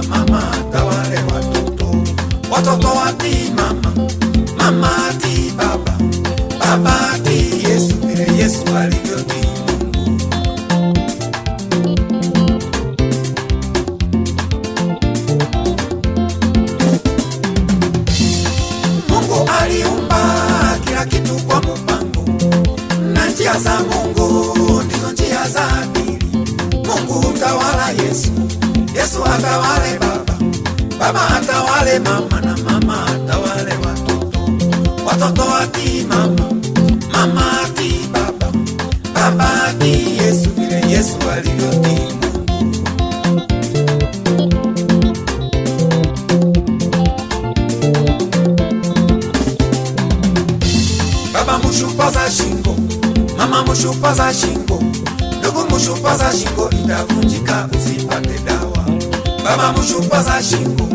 na mama tawale watoto, watoto watii mama, mama atii baba, baba atii Yesu vile Yesu alivyotii Mungu. Mungu aliumba kila kitu kwa mpango, na njia za Mungu ndizo njia za adili. Mungu utawala Yesu, Yesu atawale baba, baba atawale mama, na mama atawale watoto, watoto watii mama, mama atii baba, baba atii Yesu vile Yesu alivyotii Mungu. Baba mushupaza shingo, mama mushupaza shingo, ndugu mushupaza shingo, itavunjika usipate dawa. Baba mushupaza shingo,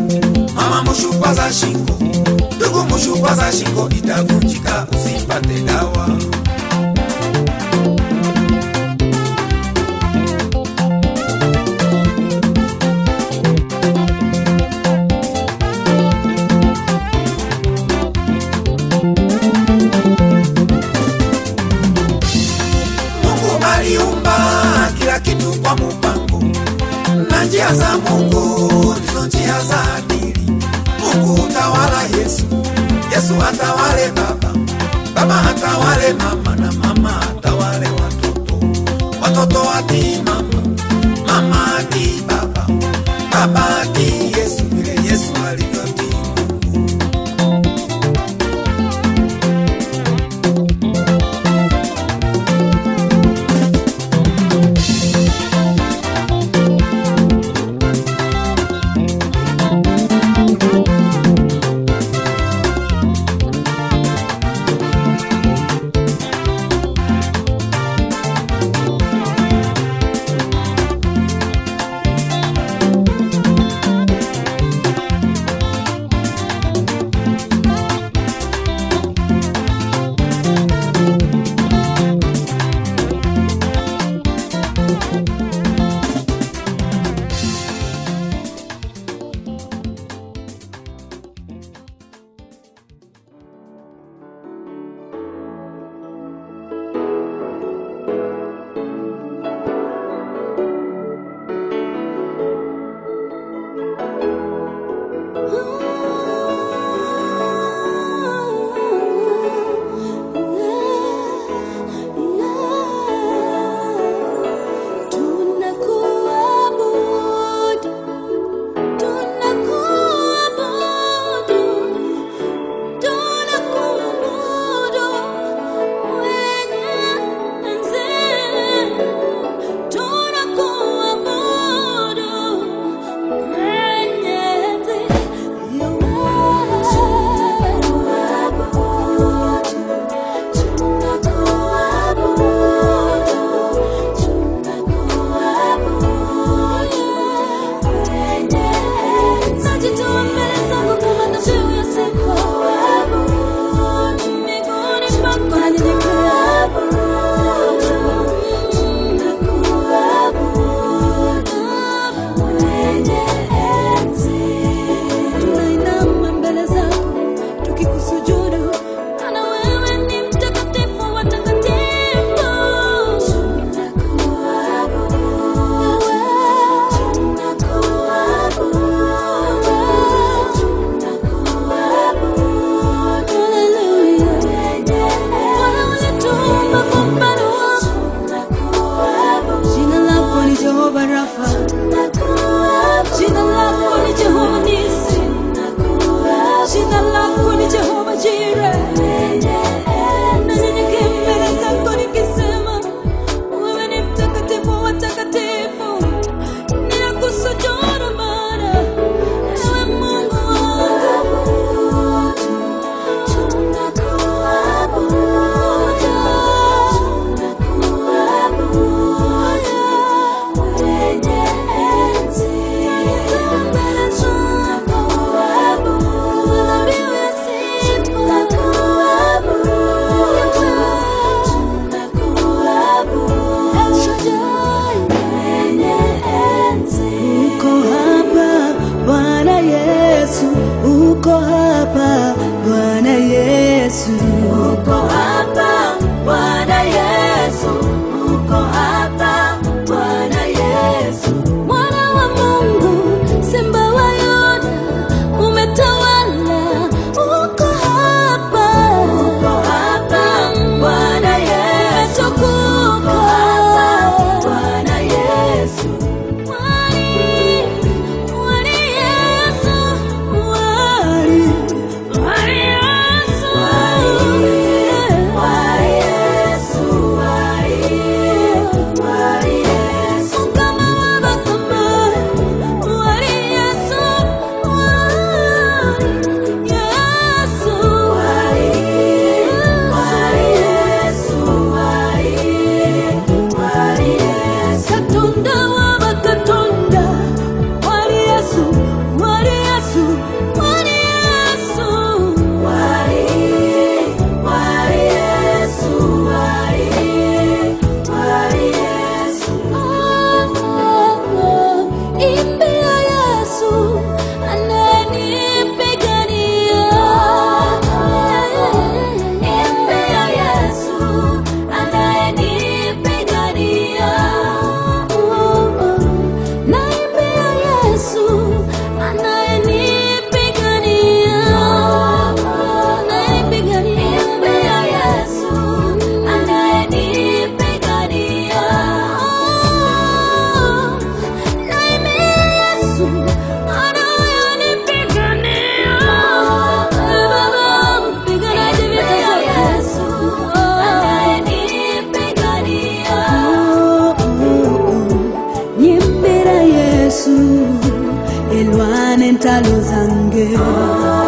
mama mushupaza shingo, ndugu mushupaza shingo, itavunjika usipate dawa. Yesu atawale baba, baba atawale mama, na mama atawale watoto, watoto watii mama, mama atii baba, baba atii Italo-Zangue.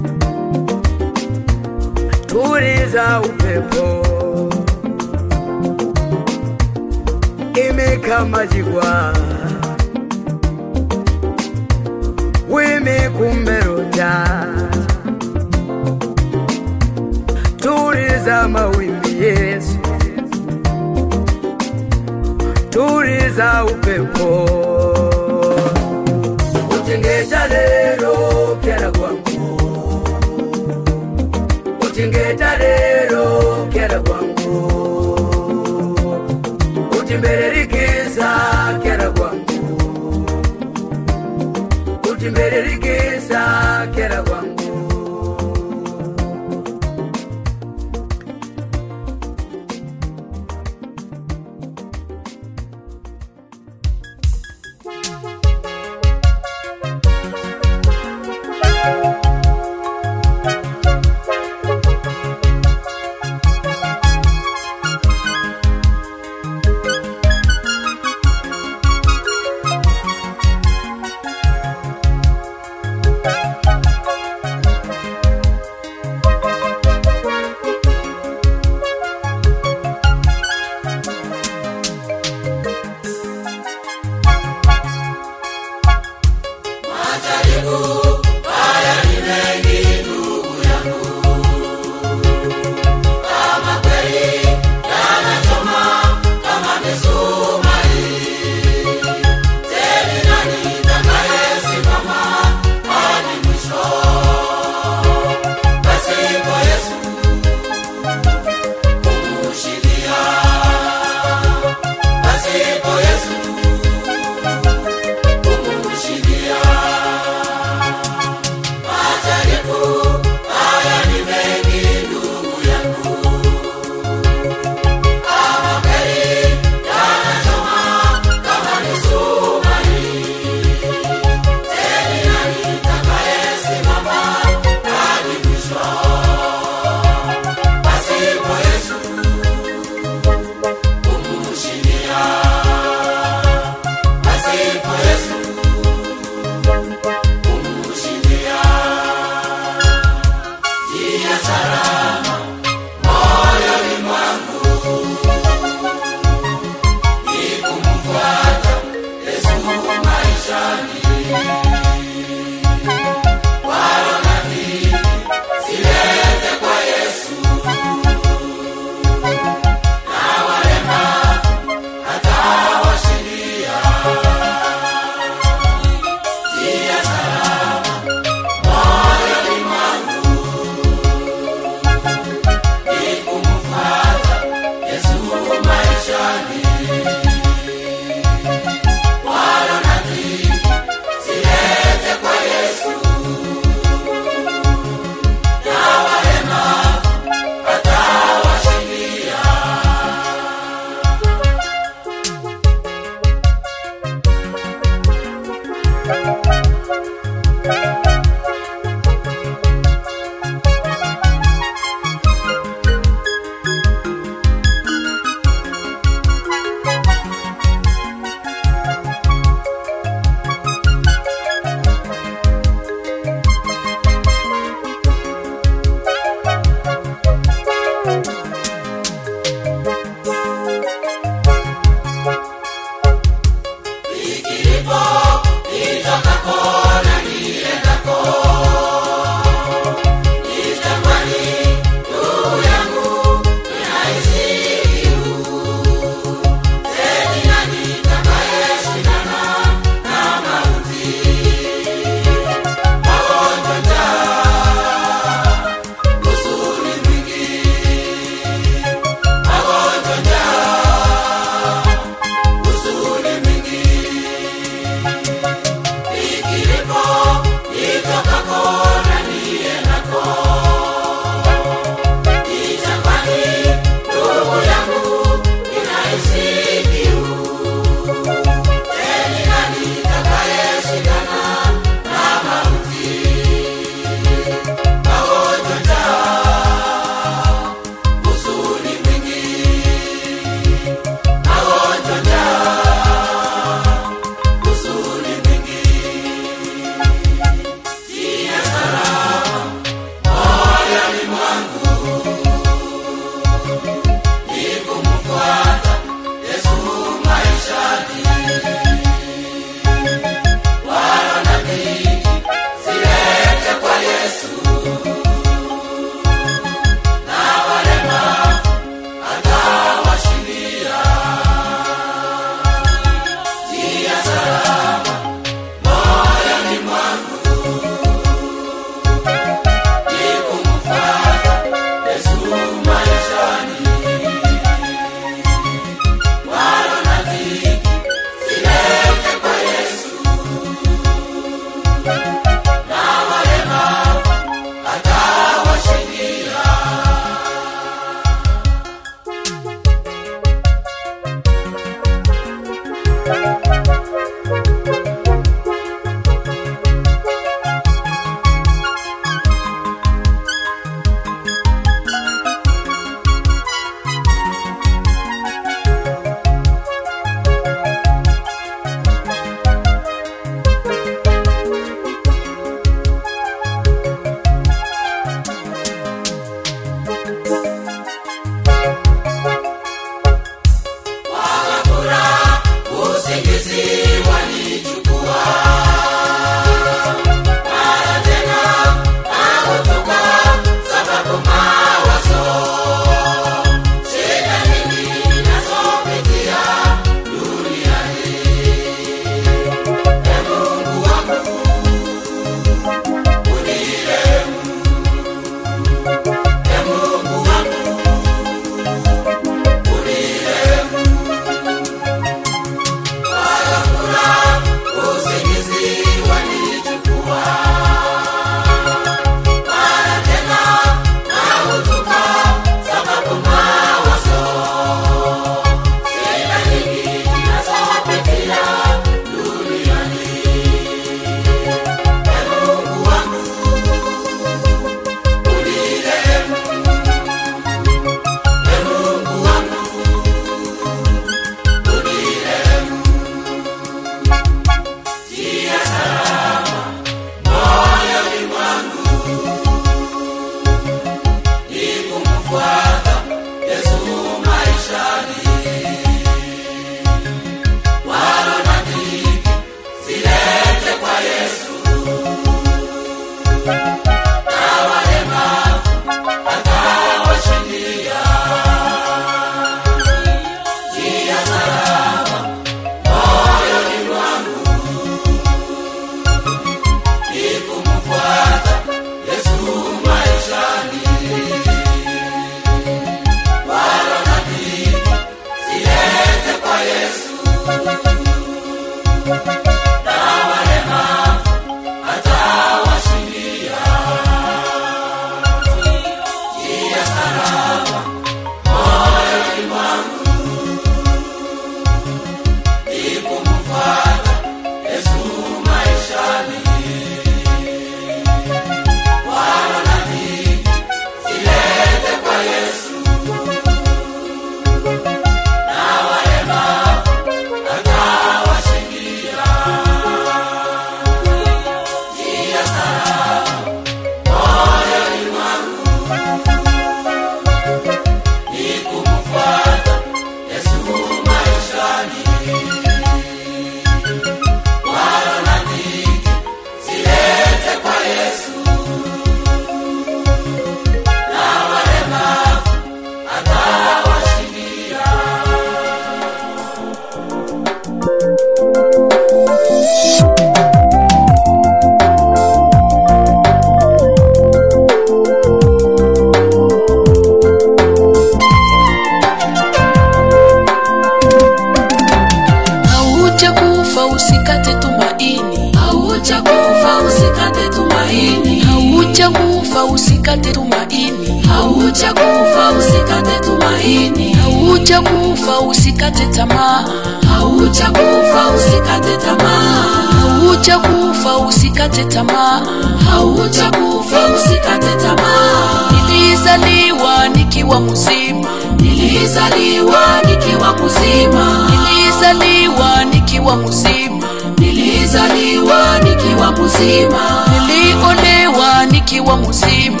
Tumaini haujakufa usikate tamaa. Hautakufa, usikate tamaa. Hautakufa, usikate tamaa. Hautakufa, usikate tamaa. Nilizaliwa nikiwa mzima. Nilizaliwa nikiwa mzima. Nilizaliwa nikiwa mzima. Nilizaliwa nikiwa mzima. Niliolewa nikiwa mzima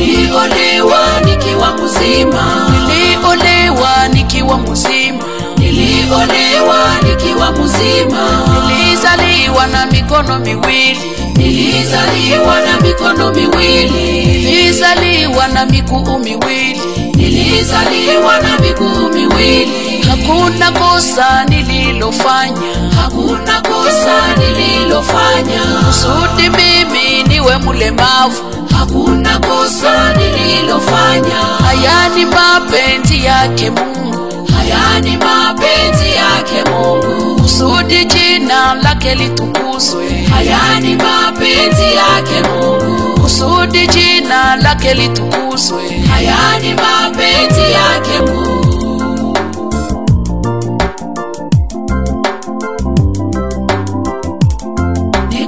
niliolewa nikiwa mzima. Niliolewa nikiwa mzima. Niliolewa nikiwa mzima. Nilizaliwa na mikono miwili. Nilizaliwa na mikono miwili. Nilizaliwa na miguu miwili. Nilizaliwa na miguu miwili. Hakuna kosa nililofanya. Hakuna kosa nililofanya. Kusudi mimi niwe mlemavu hakuna kosa nililofanya. Haya ni mapenzi yake mungu. Haya ni mapenzi yake mungu. Kusudi jina lake litukuzwe. Haya ni mapenzi yake mungu. Kusudi jina lake litukuzwe. Haya ni mapenzi yake mungu.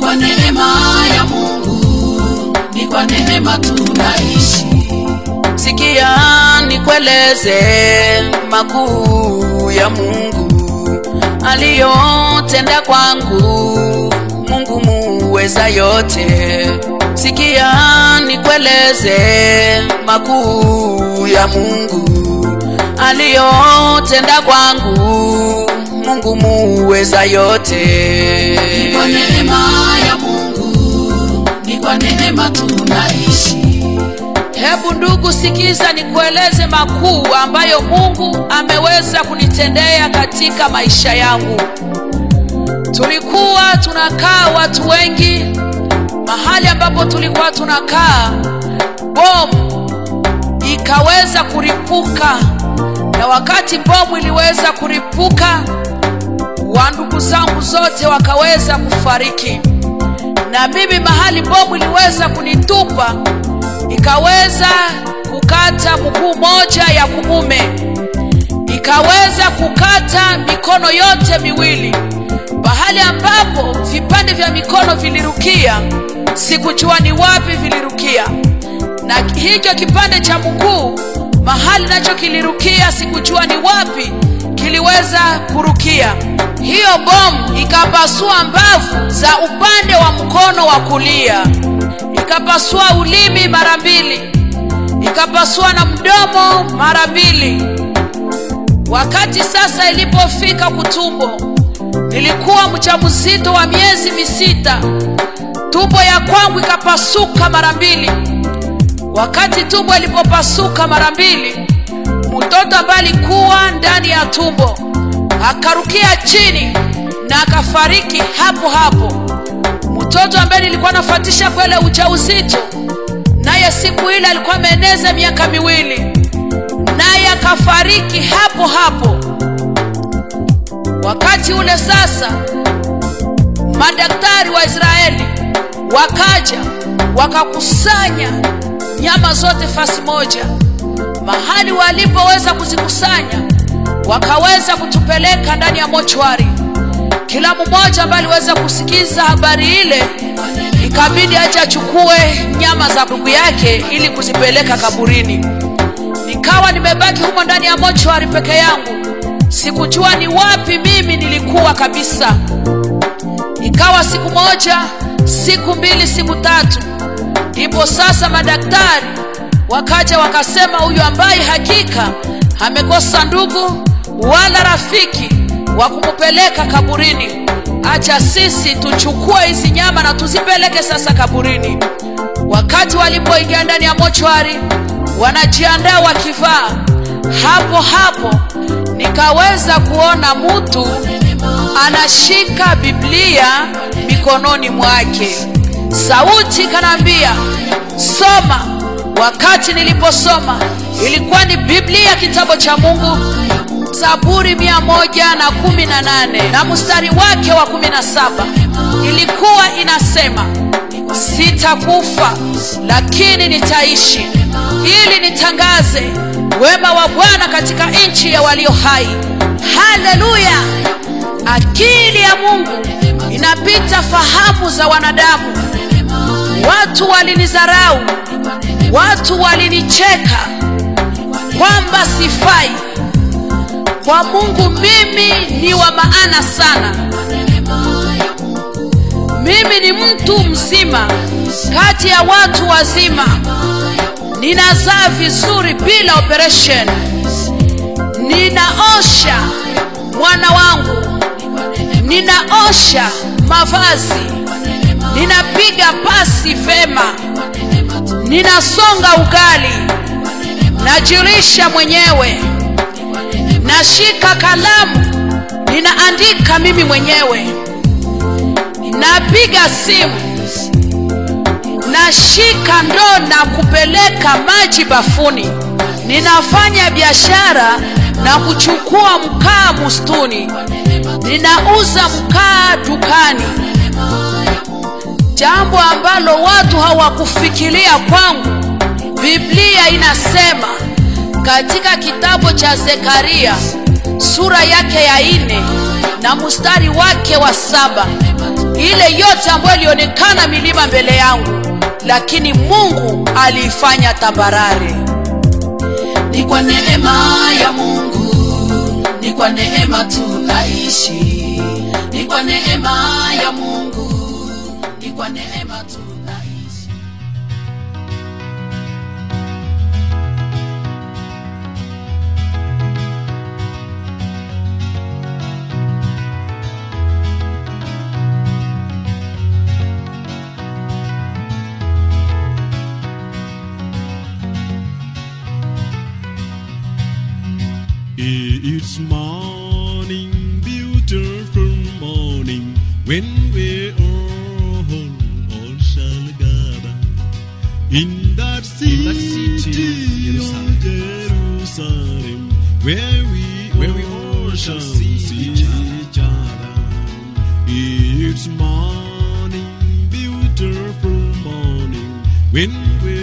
Kwa neema kwa neema tunaishi? Sikia nikueleze makuu ya mungu aliyotenda kwangu. Mungu muweza yote. Sikia nikueleze makuu ya mungu aliyotenda kwangu. Mungu muweza yote. Kwa neema ya mungu kwa neema tunaishi hebu ndugu sikiza nikueleze makuu ambayo mungu ameweza kunitendea katika maisha yangu. Tulikuwa tunakaa watu wengi mahali ambapo tulikuwa tunakaa bomu ikaweza kuripuka na wakati bomu iliweza kuripuka wa ndugu zangu zote wakaweza kufariki na mimi mahali bomu iliweza kunitupa ikaweza kukata mguu moja ya kuume ikaweza kukata mikono yote miwili. Pahali ambapo vipande vya mikono vilirukia sikujua ni wapi vilirukia. Na hicho kipande cha mguu mahali nacho kilirukia sikujua ni wapi kiliweza kurukia hiyo bomu ikapasua mbavu za upande wa mkono wa kulia. Ikapasua ulimi mara mbili. Ikapasua na mdomo mara mbili. Wakati sasa ilipofika kutumbo nilikuwa mjamzito wa miezi misita. Tumbo ya kwangu ikapasuka mara mbili. Wakati tumbo ilipopasuka mara mbili mtoto ambaye alikuwa ndani ya tumbo akarukia chini na akafariki hapo hapo. Mtoto ambaye nilikuwa nafuatisha kwele ujauzito naye siku ile alikuwa ameeneza miaka miwili naye akafariki hapo hapo. Wakati ule sasa madaktari wa israeli wakaja wakakusanya nyama zote fasi moja mahali walipoweza kuzikusanya wakaweza kutupeleka ndani ya mochwari. Kila mmoja ambaye aliweza kusikiza habari ile ikabidi aje achukue nyama za ndugu yake ili kuzipeleka kaburini. Nikawa nimebaki humo ndani ya mochwari peke yangu. Sikujua ni wapi mimi nilikuwa kabisa. Ikawa siku moja siku mbili siku tatu. Ndipo sasa madaktari wakaja wakasema huyu ambaye hakika amekosa ndugu wala rafiki wa kumupeleka kaburini. Acha sisi tuchukue hizi nyama na tuzipeleke sasa kaburini. Wakati walipoingia ndani ya mochwari wanajiandaa wakivaa. Hapo hapo nikaweza kuona mtu anashika biblia mikononi mwake. Sauti kanaambia soma. Wakati niliposoma ilikuwa ni biblia kitabu cha mungu zaburi mia moja na na nane na mstari wake wa kumi na saba. Ilikuwa inasema sitakufa lakini nitaishi. Ili nitangaze wema wa bwana katika nchi ya walio hai. Haleluya! Akili ya mungu inapita fahamu za wanadamu. Watu walinidharau watu walinicheka kwamba sifai kwa mungu mimi ni wa maana sana. Mimi ni mtu mzima kati ya watu wazima. Ninazaa vizuri bila operation. Ninaosha mwana wangu. Ninaosha mavazi. Ninapiga pasi vema. Ninasonga ugali. Najirisha mwenyewe nashika kalamu ninaandika mimi mwenyewe. Napiga simu nashika ndoo na kupeleka maji bafuni. Ninafanya biashara na kuchukua mkaa mustuni ninauza mkaa dukani. Jambo ambalo watu hawakufikiria kwangu biblia inasema katika kitabu cha zekaria sura yake ya ine na mstari wake wa saba ile yote ambayo ilionekana milima mbele yangu lakini mungu aliifanya tambarare. Ni kwa neema ya mungu ni kwa neema tunaishi. Ni kwa neema ya mungu ni kwa neema It's morning, beautiful morning, when we all, all shall gather in that city, of Jerusalem, where we, where we all shall see each other. It's morning, beautiful morning, when we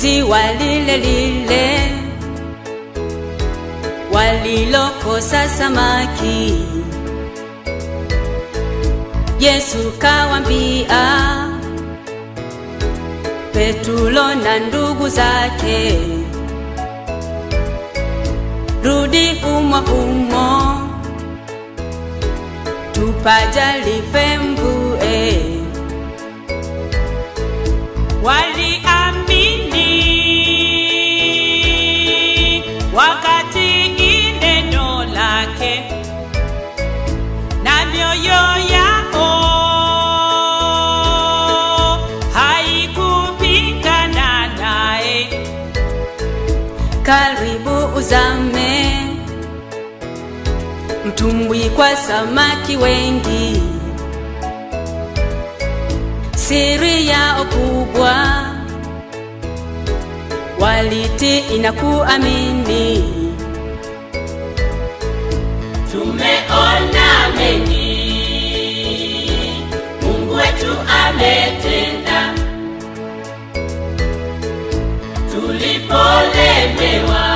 ziwa lile lile walilokosa samaki. Yesu kawambia petulo na ndugu zake, rudi umo umo, tupajalife mbue uzame, mtumbwi kwa samaki wengi, siri yao kubwa. Waliti inakuamini. tumeona mengi. Mungu wetu ametenda. Tulipolemewa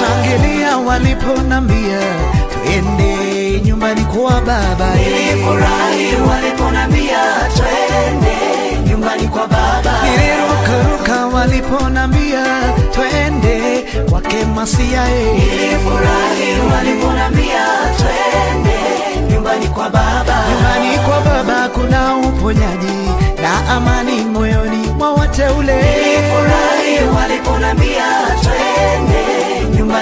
baba. Nilishangilia waliponambia twende nyumbani kwa baba. Nilifurahi waliponambia twende nyumbani kwa baba. Nilirukaruka waliponambia twende kwake Masia. Nilifurahi waliponambia twende nyumbani kwa baba. Nyumbani kwa baba kuna uponyaji na amani moyoni mwa wateule. Nilifurahi waliponambia twende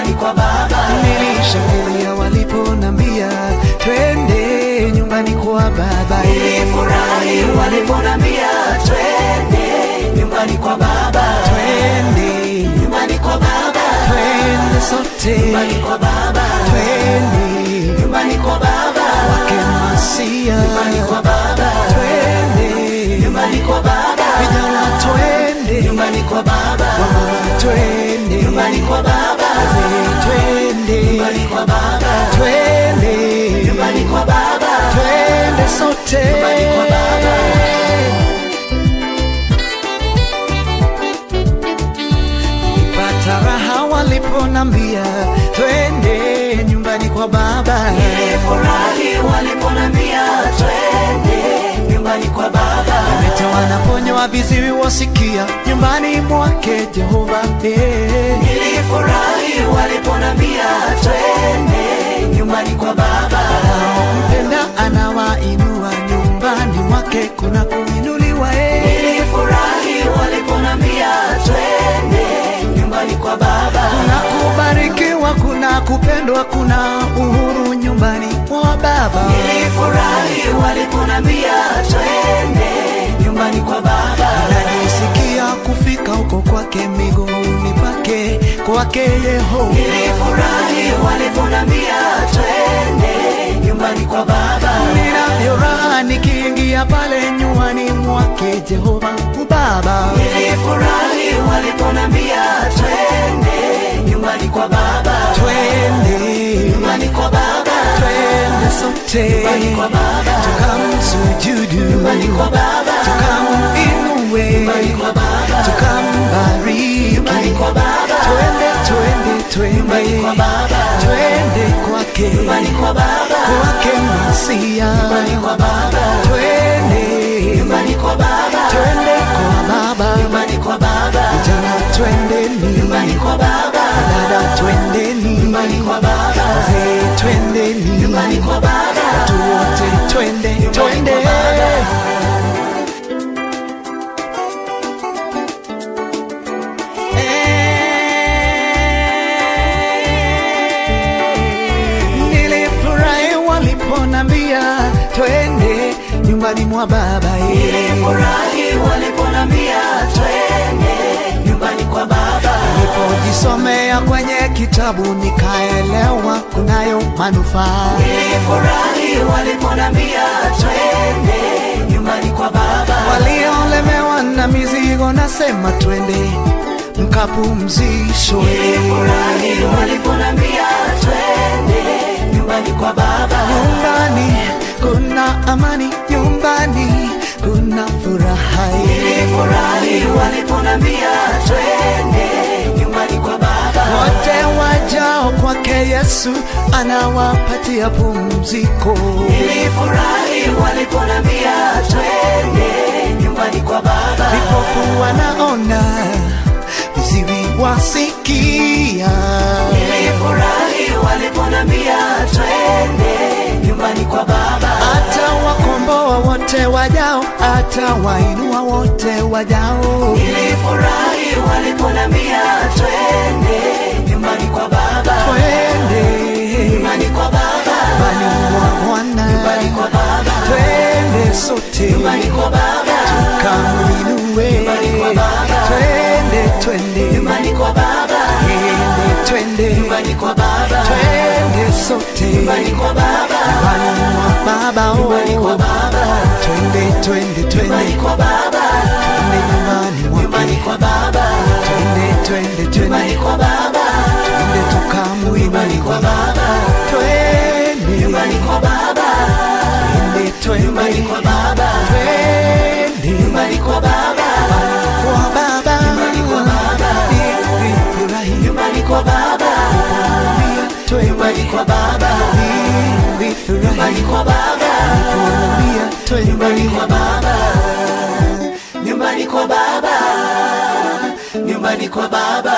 nyumbani kwa baba. Nilishangilia waliponambia twende nyumbani kwa baba. Nilifurahi waliponambia twende nyumbani kwa baba. Twende nyumbani kwa baba. twende sote nyumbani kwa baba. twende nyumbani kwa baba. kwake Masia. nyumbani kwa baba. Twende nyumbani kwa baba. vijana twende nyumbani kwa baba. twende nyumbani kwa baba. twende nyumbani kwa baba. twende nyumbani kwa baba. twende sote Nyumbani kwa baba. Nilipata raha waliponambia twende nyumbani kwa baba. Nilifurahi waliponambia twende nyumbani kwa baba. Wamete wanaponywa viziwi wasikia nyumbani mwake Jehova. Eh. Nilifurahi waliponambia twende nyumbani kwa baba. Mpenda anawainua nyumbani mwake kuna kuinuliwa. Eh. Nyumbani kwa baba. Kuna kubarikiwa, kuna kupendwa, kuna uhuru nyumbani kwa baba. Nilifurahi waliponambia twende nyumbani kwa baba. Najisikia kufika huko kwake miguuni pake kwake Yehova. Nilifurahi waliponambia twende nyumbani kwa baba. Ninavyo raha nikiingia pale nyumbani mwake Jehova Baba. Nilifurahi waliponambia twende nyumbani kwa baba. Twende Nyumbani kwa baba. twende sote Nyumbani kwa baba. tukamsujudu Nyumbani kwa baba. tukaminue Nyumbani kwa baba. tukambariki Nyumbani kwa baba. twende twende twende Nyumbani kwa baba. twende kwake Nyumbani kwa baba. kwake Masia Nyumbani kwa baba. twende Nyumbani kwa baba. twende kwa baba Nyumbani kwa baba. vijana twendeni Nyumbani kwa baba. dada twendeni Nyumbani kwa baba. wazee twendeni Nyumbani kwa baba. watu wote twende twende nyumbani mwa baba nilifurahi waliponambia twende nyumbani kwa baba. Nilipojisomea kwenye kitabu nikaelewa kunayo manufaa. Nilifurahi waliponambia twende nyumbani kwa baba. Waliolemewa na mizigo nasema twende mkapumzishwe. Nilifurahi waliponambia twende nyumbani kwa baba. Nyumbani kuna amani nyumbani kuna furaha nilifurahi waliponambia twende nyumbani kwa baba. Wote wajao kwake yesu anawapatia pumziko. Nilifurahi waliponambia twende nyumbani kwa baba. Nilipokuwa wanaona viziwi wasikia. Nilifurahi wote wajao hata wainua wote wajao. Nilifurahi waliponambia twende. Nyumbani kwa baba. Twende. Nyumbani kwa baba. Nyumbani kwa bwana. Nyumbani kwa baba. Twende sote. Nyumbani kwa baba. Tukamwinue nyumbani kwa baba. Twende twende nyumbani kwa baba twende twende nyumbani kwa baba twende sote nyumbani kwa baba nyumbani mwa baba nyumbani kwa oh. baba twende twende nyumbani kwa baba twende nyumbani nyumbani kwa baba twende twende nyumbani kwa baba twende nyumbani kwa baba twende nyumbani kwa baba twende twende nyumbani kwa baba twende nyumbani kwa baba kwa baba. Nyumbani kwa baba. Nyumbani kwa baba. Nyumbani kwa baba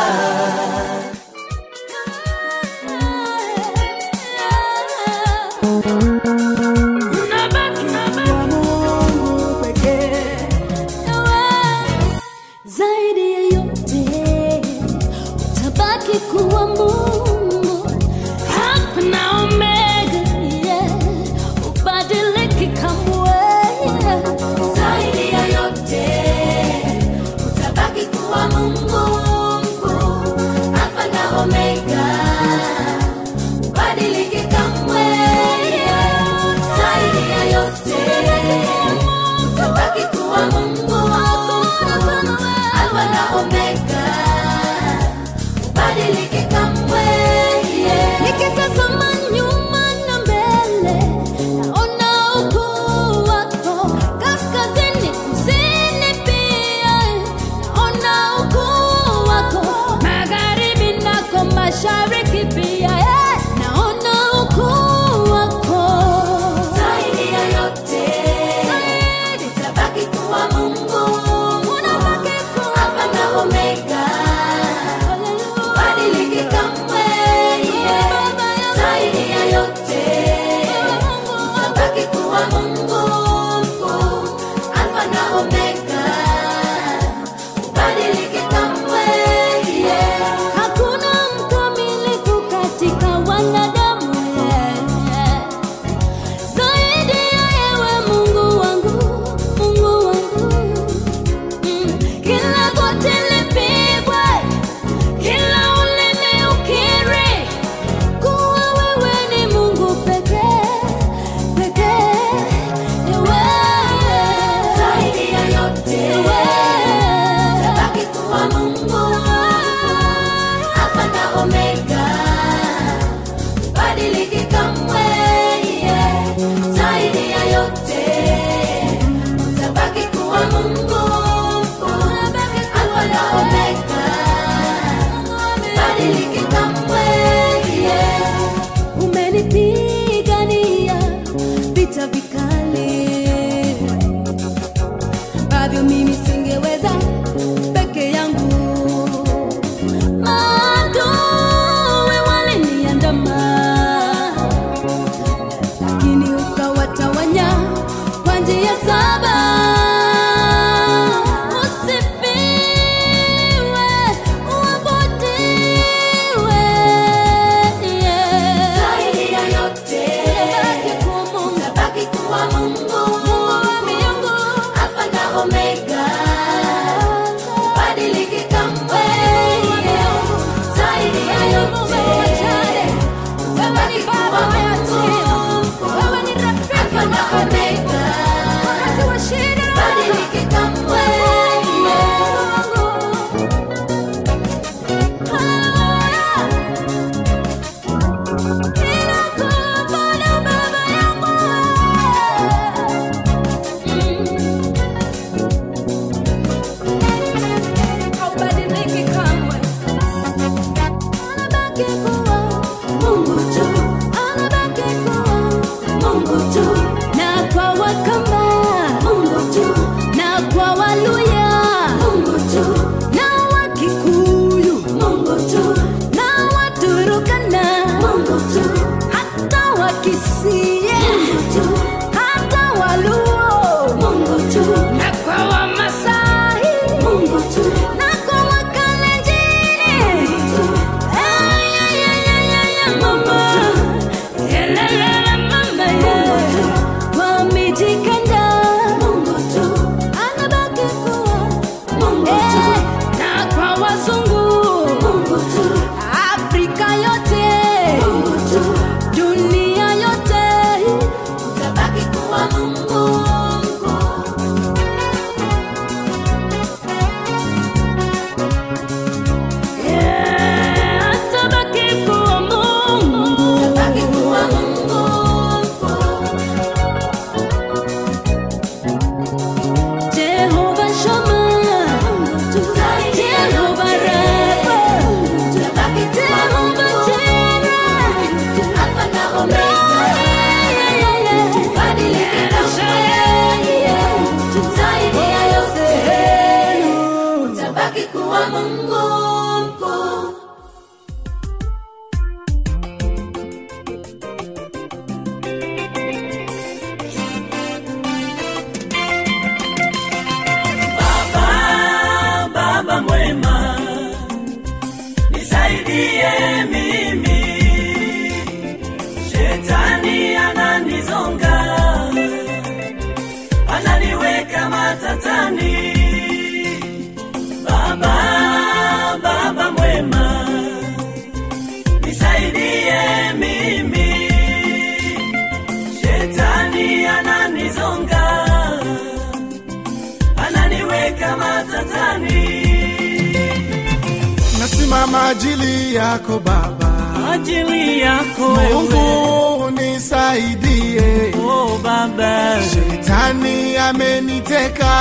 nisaidie. oh Baba, Shetani ameniteka,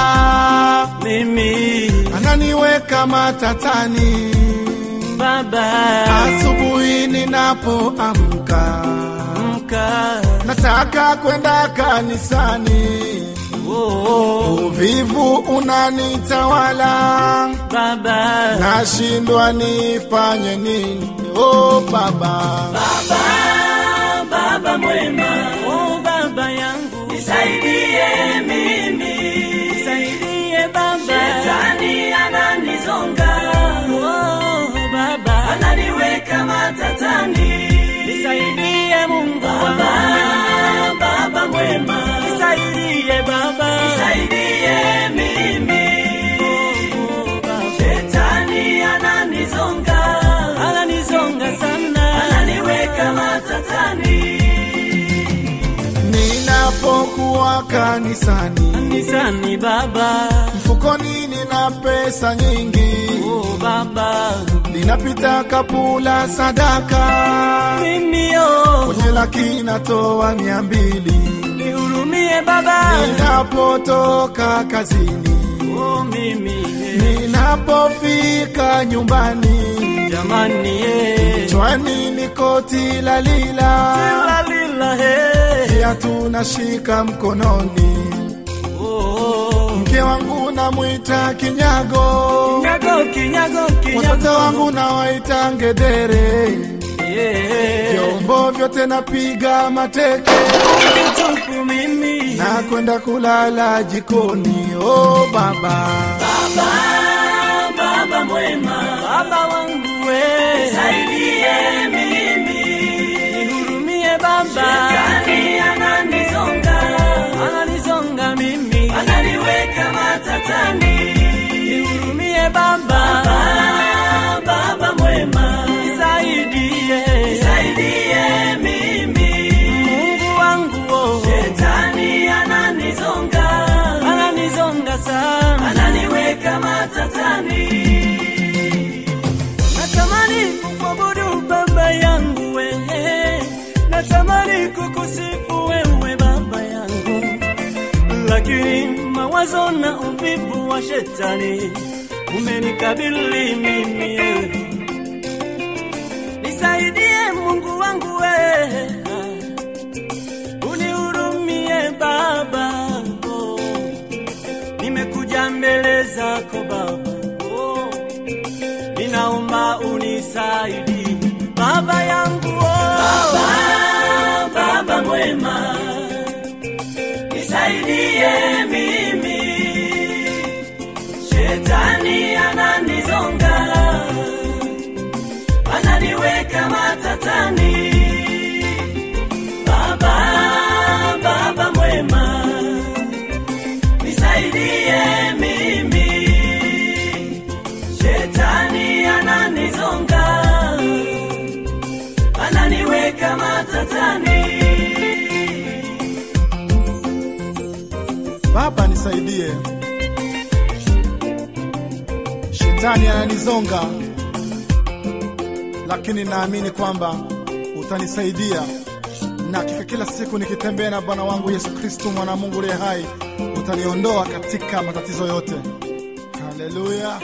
mimi ananiweka matatani. Baba, Asubuhi ninapoamka, amka, nataka kwenda kanisani, oh uvivu unanitawala, Baba, nashindwa nifanye nini? Oh Baba, Baba, Baba mwema, o Baba yangu, nisaidie mimi, nisaidie Baba, shetani ananizonga, o Baba, ananiweka matatani, nisaidie Mungu Baba, Baba mwema, nisaidie Baba, ninapokuwa kanisani, Kanisani Baba, mfukoni nina pesa nyingi, oh Baba, ninapita kapula sadaka, mimi oh, kwenye laki natoa mia mbili, nihurumie Baba, ninapotoka kazini, oh mimi ninapofika nyumbani, jamani eh, chwani ni koti la lila, lila lila eh, viatu tunashika mkononi, mke wangu namwita kinyago, kinyago kinyago watoto wangu nawaita ngedere, yeah, vyombo vyote napiga mateke. Mimi, na kwenda kulala jikoni. Oh baba, Baba, Baba mwema, Baba wangu we, nisaidie mawazo na uvivu wa shetani. Umenikabili mimi, nisaidie Mungu wangu we, unihurumie Baba, oh, nimekuja mbele zako Baba, oh, ninaomba unisaidie. Baba yangu oh, Baba, Baba mwema. Nisaidie mimi. Shetani ananizonga, ananiweka matatani. Baba, Baba mwema, nisaidie mimi. Shetani ananizonga, ananiweka matatani. Baba nisaidie. Shetani ananizonga, lakini naamini kwamba utanisaidia na hakika, kila siku nikitembea na Bwana wangu Yesu Kristo mwana wa Mungu aliye hai, utaniondoa katika matatizo yote. Haleluya!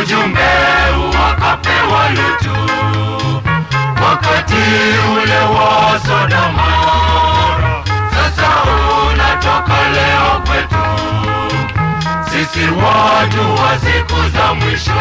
ujumbe wakapewa Lutu wakati ule wa Sodoma. Sasa unatoka leo kwetu sisi watu wa siku za mwisho.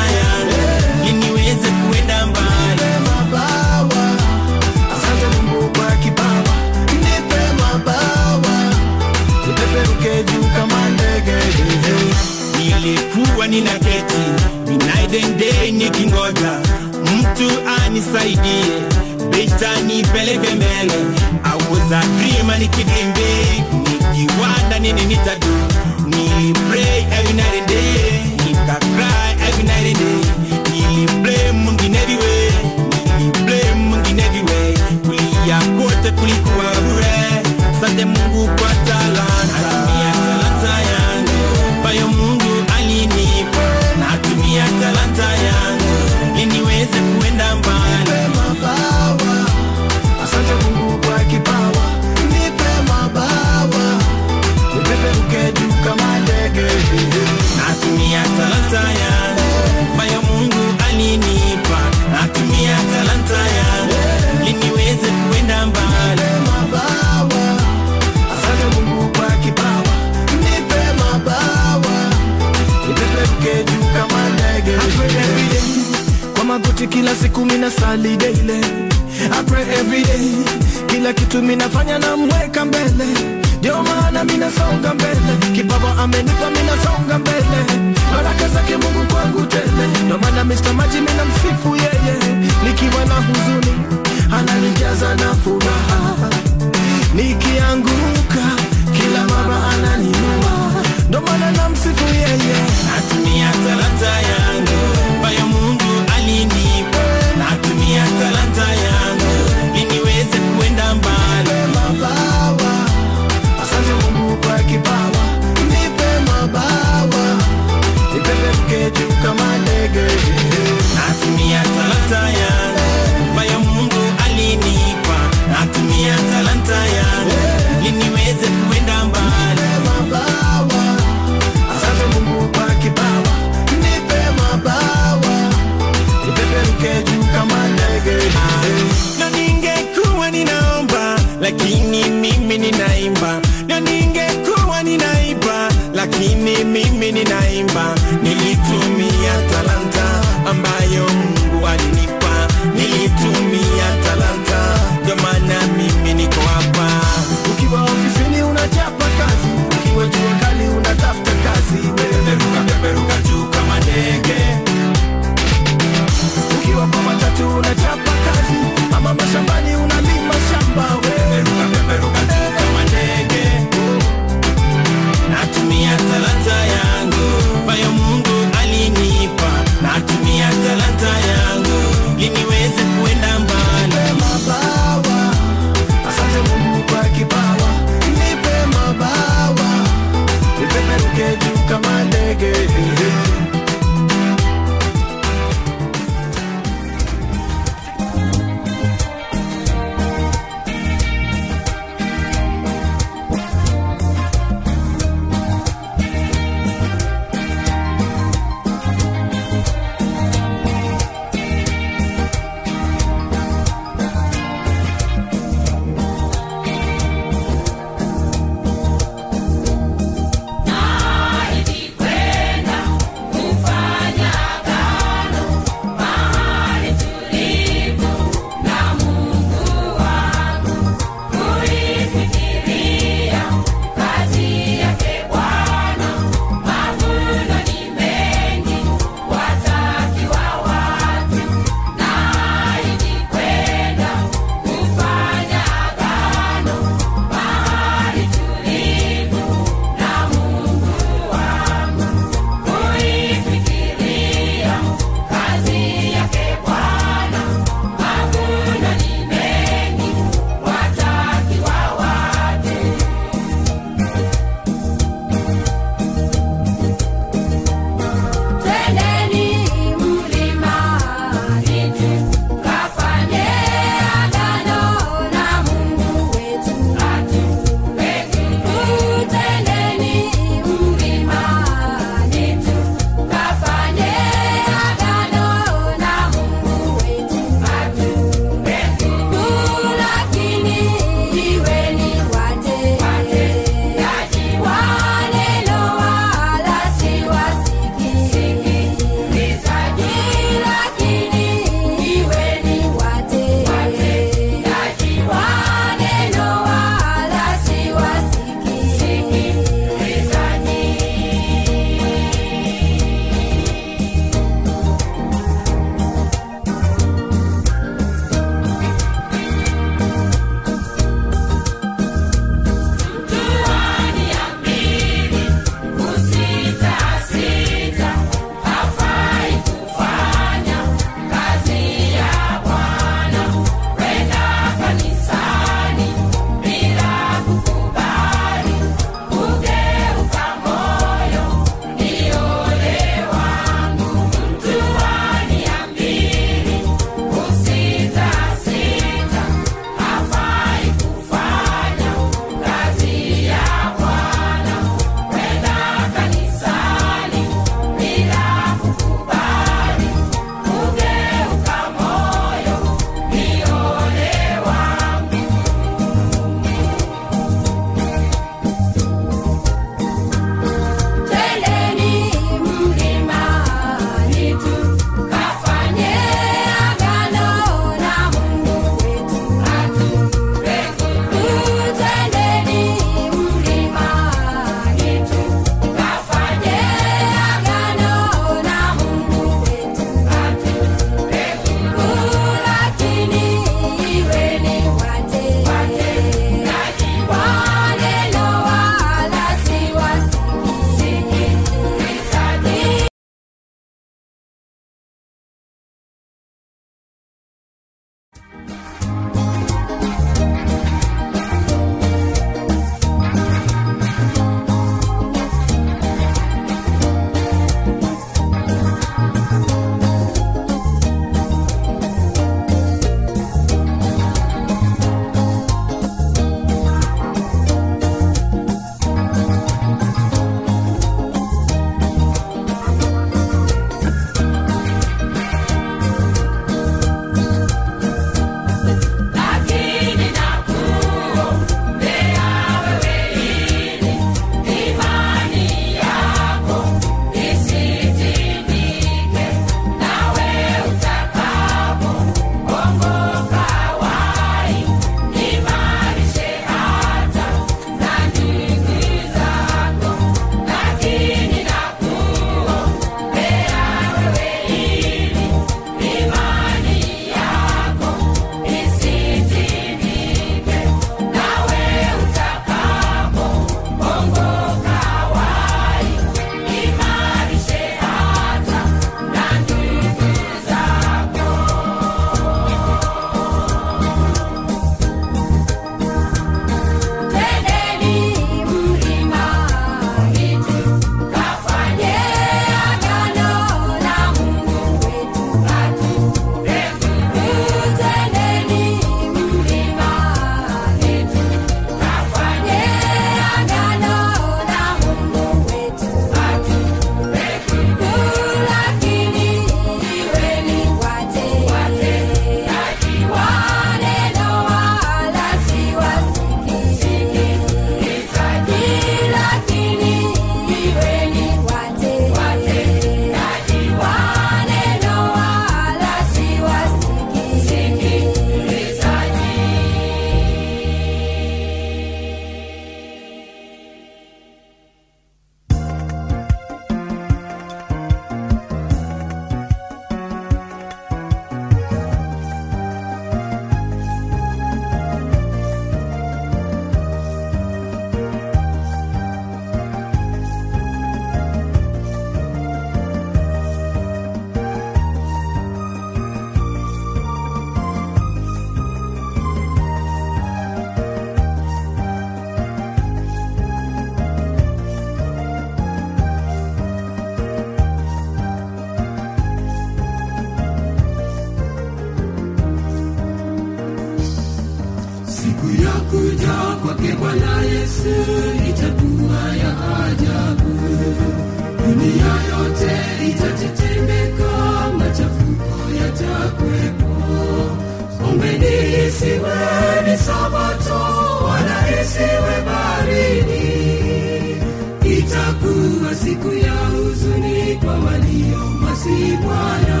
masi Bwana,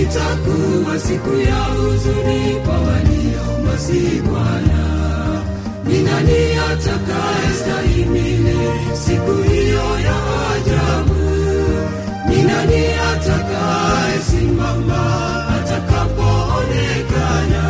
itakuwa siku ya huzuni kwa walio masi Bwana. Ni nani atakayestahimili siku hiyo ya ajabu? Ni nani atakayesimama atakapoonekana?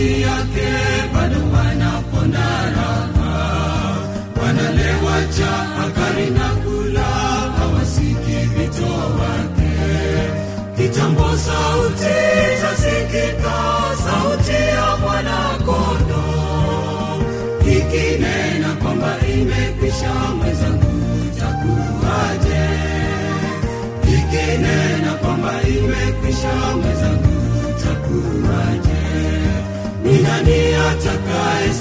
mapenzi yake bado wanaponda raha, wanalewacha akari na kula, hawasiki wito wake. Kitambo sauti zasikika, sauti ya mwanakondo ikinena kwamba imekwisha, mwenzangu takuwaje? Ikinena kwamba imekwisha, mwenzangu takuwaje? nani atakaye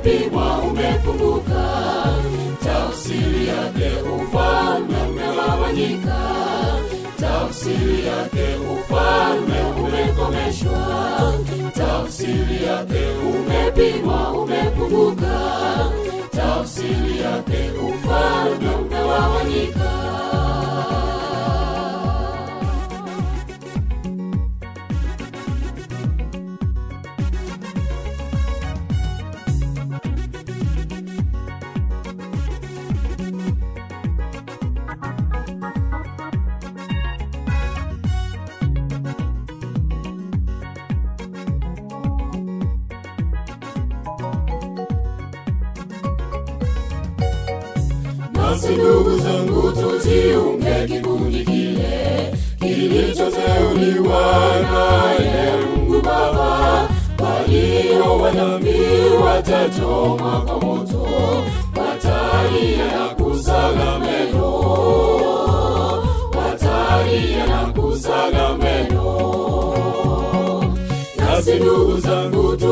umepimwa, umepunguka, tafsiri yake ufalme umegawanyika, tafsiri yake ufalme umekomeshwa, tafsiri yake umepimwa, umepunguka, tafsiri yake ufalme umegawanyika.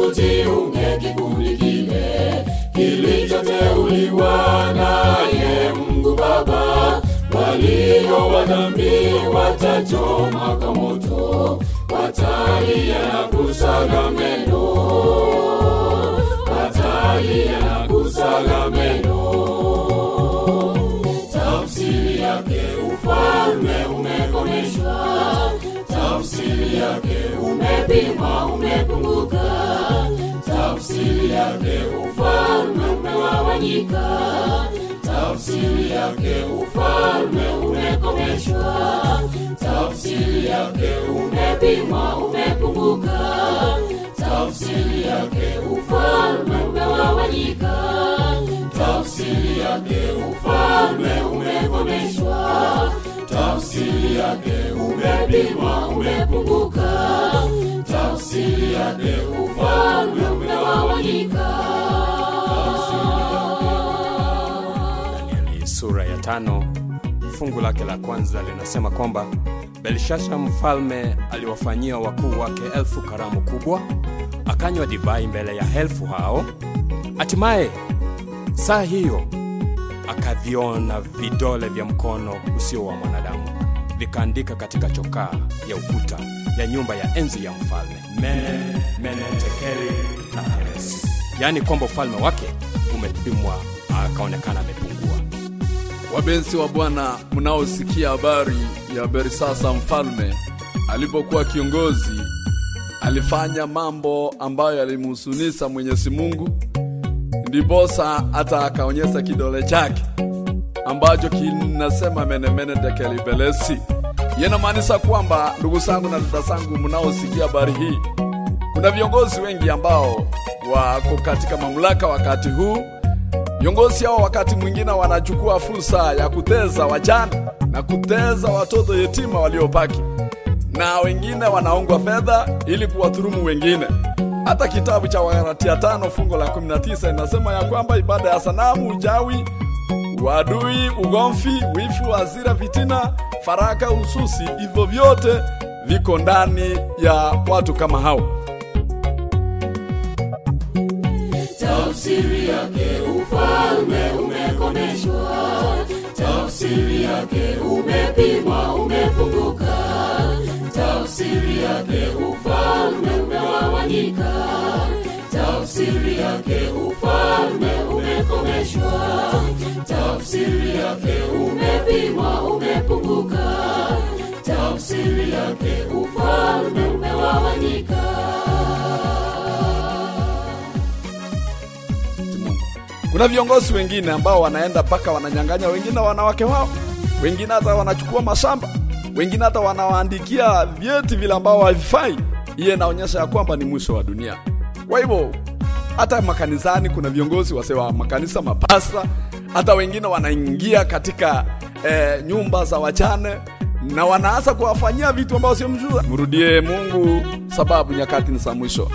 tujiunge kikundi kile kilichoteuliwa naye Mungu Baba. Walio wa dhambi watachoma kwa moto, watalia na kusaga meno, watalia na kusaga meno. Tafsiri yake ufalme umekomeshwa, tafsiri yake umepimwa, umepunguzwa yake ufalme umegawanyika, tafsiri yake ufalme umekomeshwa, tafsiri yake umepimwa, umepunguka, tafsiri yake ufalme umegawanyika, tafsiri yake ufalme umekomeshwa, tafsiri yake umepimwa, umepunguka, tafsiri yake ufalme tano fungu lake la kwanza linasema kwamba belshasha mfalme aliwafanyia wakuu wake elfu karamu kubwa akanywa divai mbele ya elfu hao. Hatimaye saa hiyo akaviona vidole vya mkono usio wa mwanadamu vikaandika katika chokaa ya ukuta ya nyumba ya enzi ya mfalme. Mene mene tekeli na peres yaani kwamba ufalme wake umepimwa akaonekana amepungua. Wapenzi wa Bwana, mnaosikia habari ya Bersasa mfalme alipokuwa kiongozi, alifanya mambo ambayo yalimhusunisha Mwenyezi Mungu, ndiposa hata akaonyesha kidole chake ambacho kinasema menemene tekeli yenamaanisa kwamba, ndugu zangu na dada zangu mnaosikia habari hii, kuna viongozi wengi ambao wako katika mamlaka wakati huu Viongozi hao wakati mwingine wanachukua fursa ya kuteza wajane na kuteza watoto yetima waliobaki, na wengine wanaongwa fedha ili kuwadhulumu wengine. Hata kitabu cha Wagalatia tano fungo la 19 inasema ya kwamba ibada ya sanamu, uchawi, uadui, ugomvi, wifu, hasira, fitina, faraka, ususi, hivyo vyote viko ndani ya watu kama hao. tafsiri yake ufalme umekomeshwa, tafsiri yake umepimwa, umefunguka. tafsiri yake ufalme umegawanyika, tafsiri yake ufalme umekomeshwa, tafsiri yake umepimwa, umepunguka, tafsiri yake ufalme umegawanyika. Kuna viongozi wengine ambao wanaenda mpaka wananyang'anya wengine wanawake wao, wengine hata wanachukua mashamba, wengine hata wanawaandikia vyeti vile ambao havifai. Hiyo inaonyesha ya kwamba ni mwisho wa dunia. Kwa hivyo hata makanisani kuna viongozi wasewa makanisa, mapasta, hata wengine wanaingia katika eh, nyumba za wachane na wanaanza kuwafanyia vitu ambavyo sio mzuri. Mrudie Mungu, sababu nyakati ni za mwisho.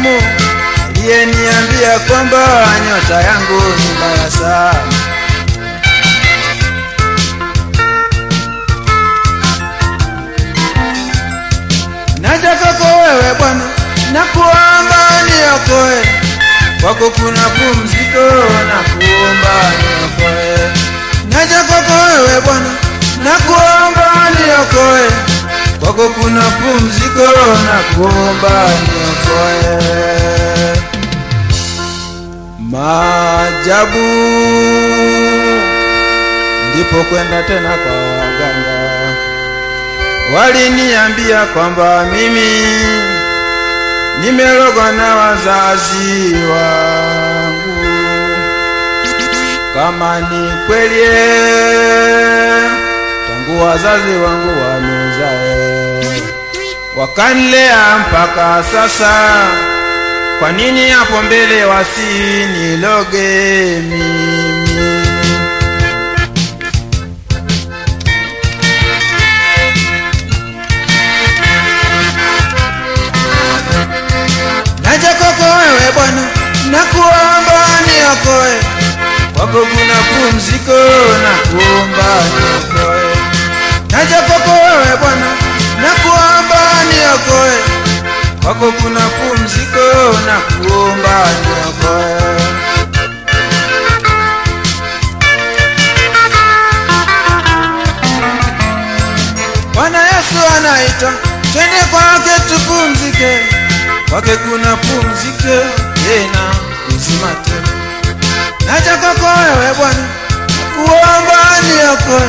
Mnajimu aliyeniambia kwamba nyota yangu ni mbaya sana. Naja kwako wewe Bwana, na kuomba niokoe, kwako kuna pumziko nakuomba niokoe. Naja kwako wewe Bwana, nakuomba niokoe, kwako kuna pumziko na kuomba niokoe. Maajabu ndipo kwenda tena kwa waganga waliniambia kwamba mimi nimelogwa na wazazi wangu. Kama ni kweli, tangu wazazi wangu wamezae wakanilea mpaka sasa, kwa nini hapo mbele wasiniloge mimi? Naja kwako wewe Bwana, nakuomba niokoe, kwako kuna pumziko nakuomba niokoe. Naja kwako wewe Bwana, na kuomba niokoe, kwako kuna pumziko na kuomba niokoe. Bwana Yesu anaita, twende kwake tupumzike. Kwake kuna pumzike tena uzima tele. Naja kwako wewe Bwana, kuomba niokoe,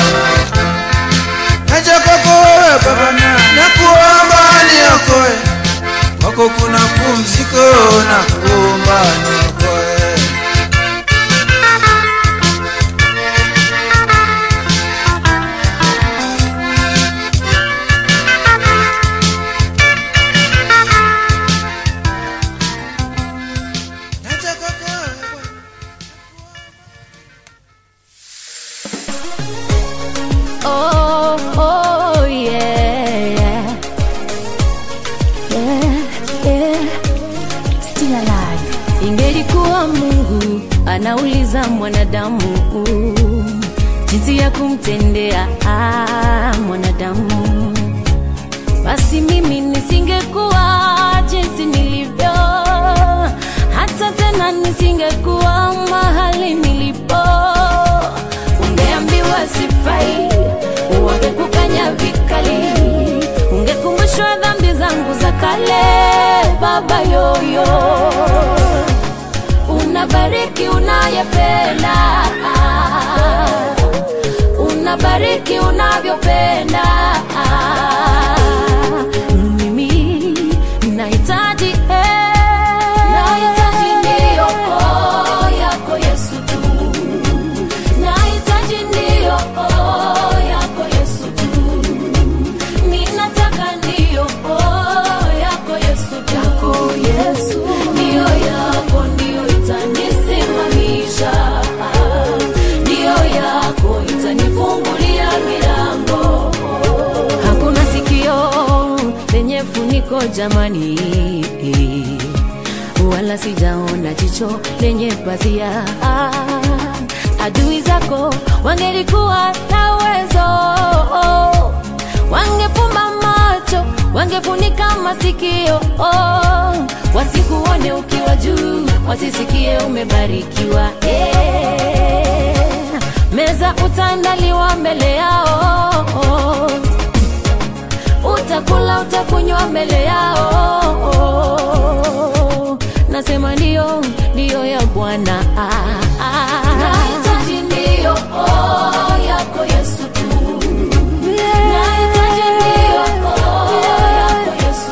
kwako kuna pumziko na kuomba unayependa, unabariki unavyopenda. Jamani wala sijaona jicho lenye pazia. Adui zako wangelikuwa na uwezo wangefumba macho wangefunika masikio. Wasikuone ukiwa juu wasisikie umebarikiwa. Meza utandaliwa mbele yao utakula utakunywa mbele yao. Nasema ndio ndio ya bwana. Nahitaji ndio oh, yako yesu tu. Nahitaji ndio oh, yako yesu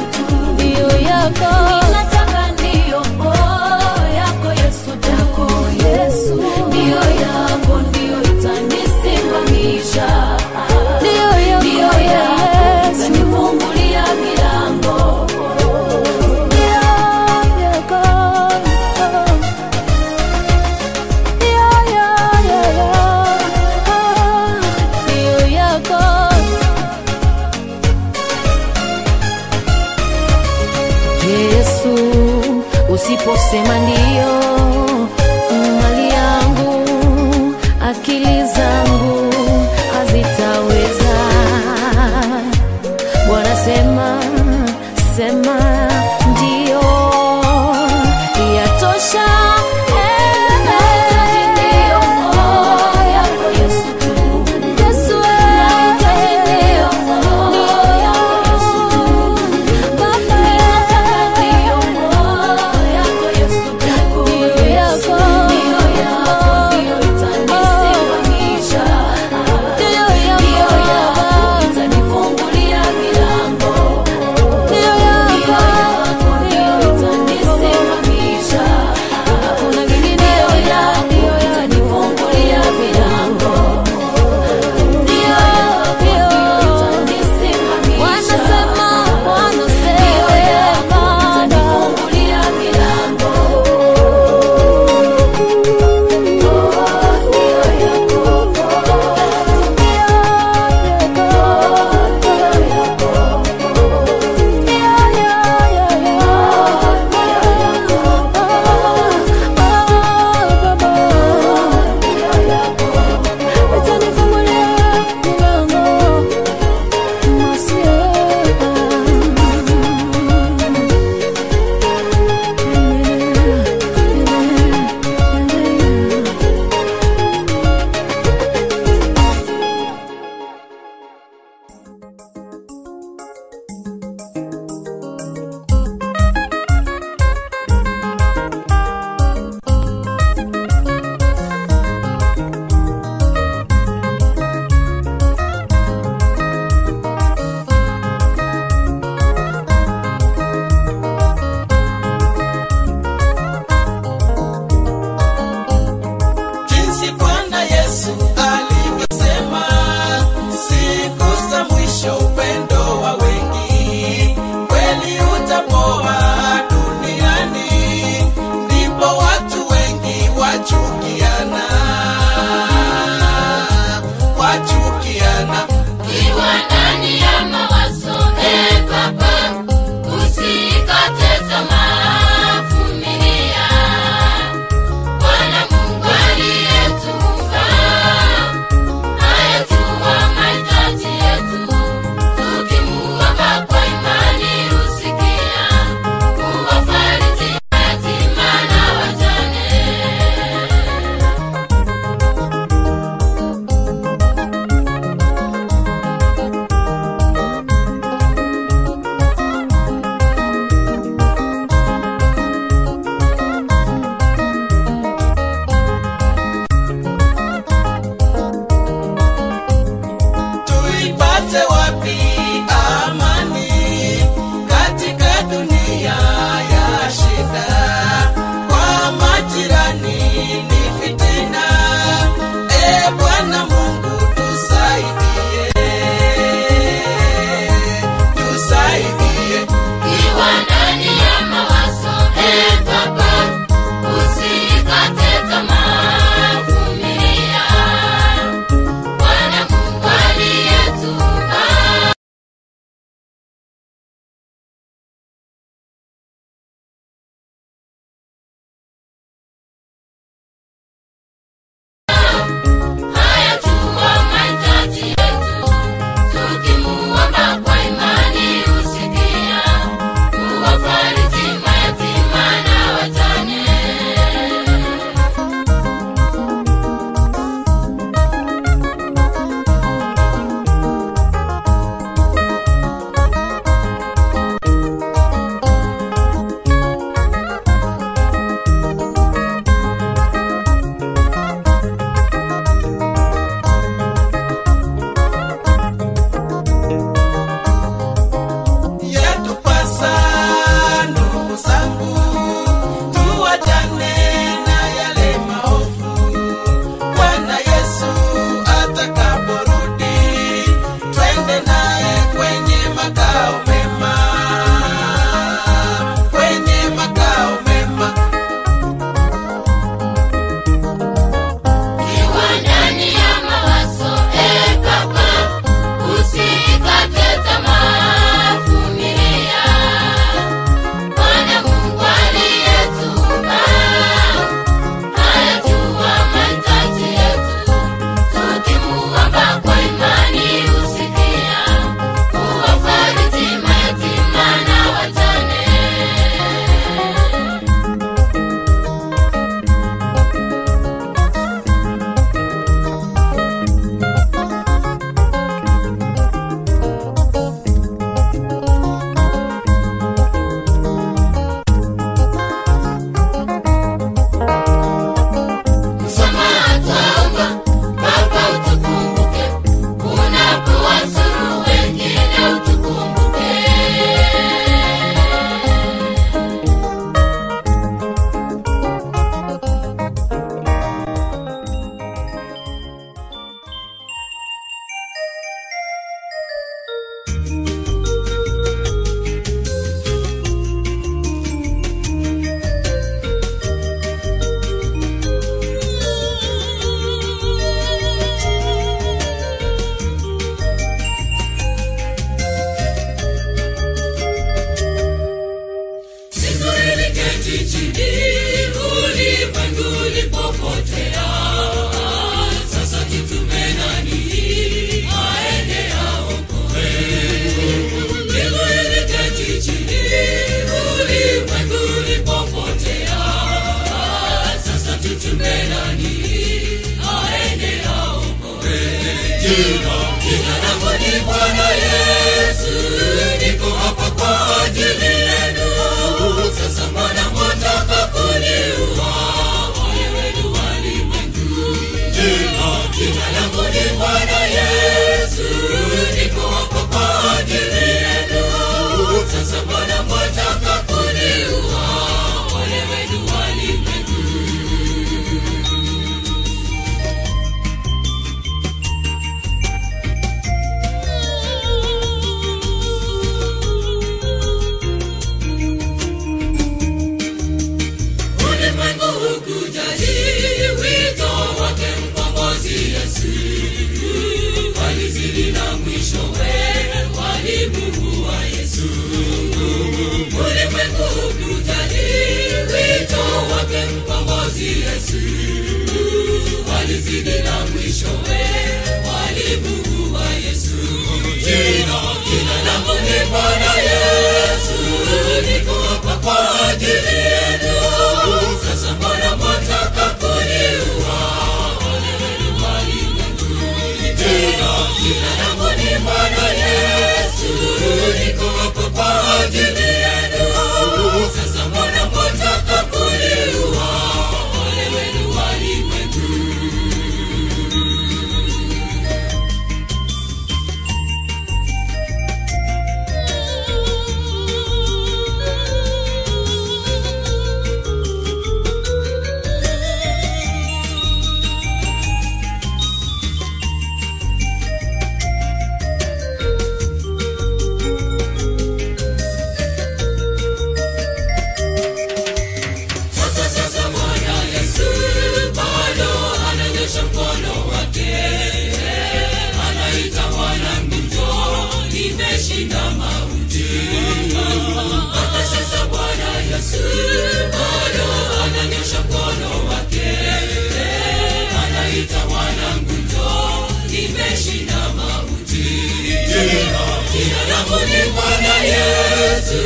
mbinguni. Bwana Yesu,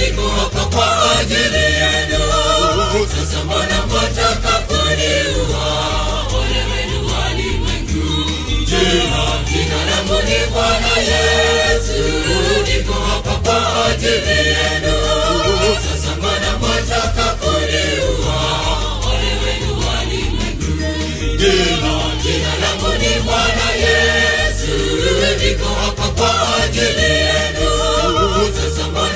niko hapa kwa ajili yenu. Sasa mbona mwataka kuniua? Ole wenu walimwengu. Je, jina langu ni Bwana Yesu, niko hapa kwa ajili yenu. Sasa mbona mwataka kuniua? Ole wenu walimwengu. Je, jina langu ni Bwana Yesu Sasa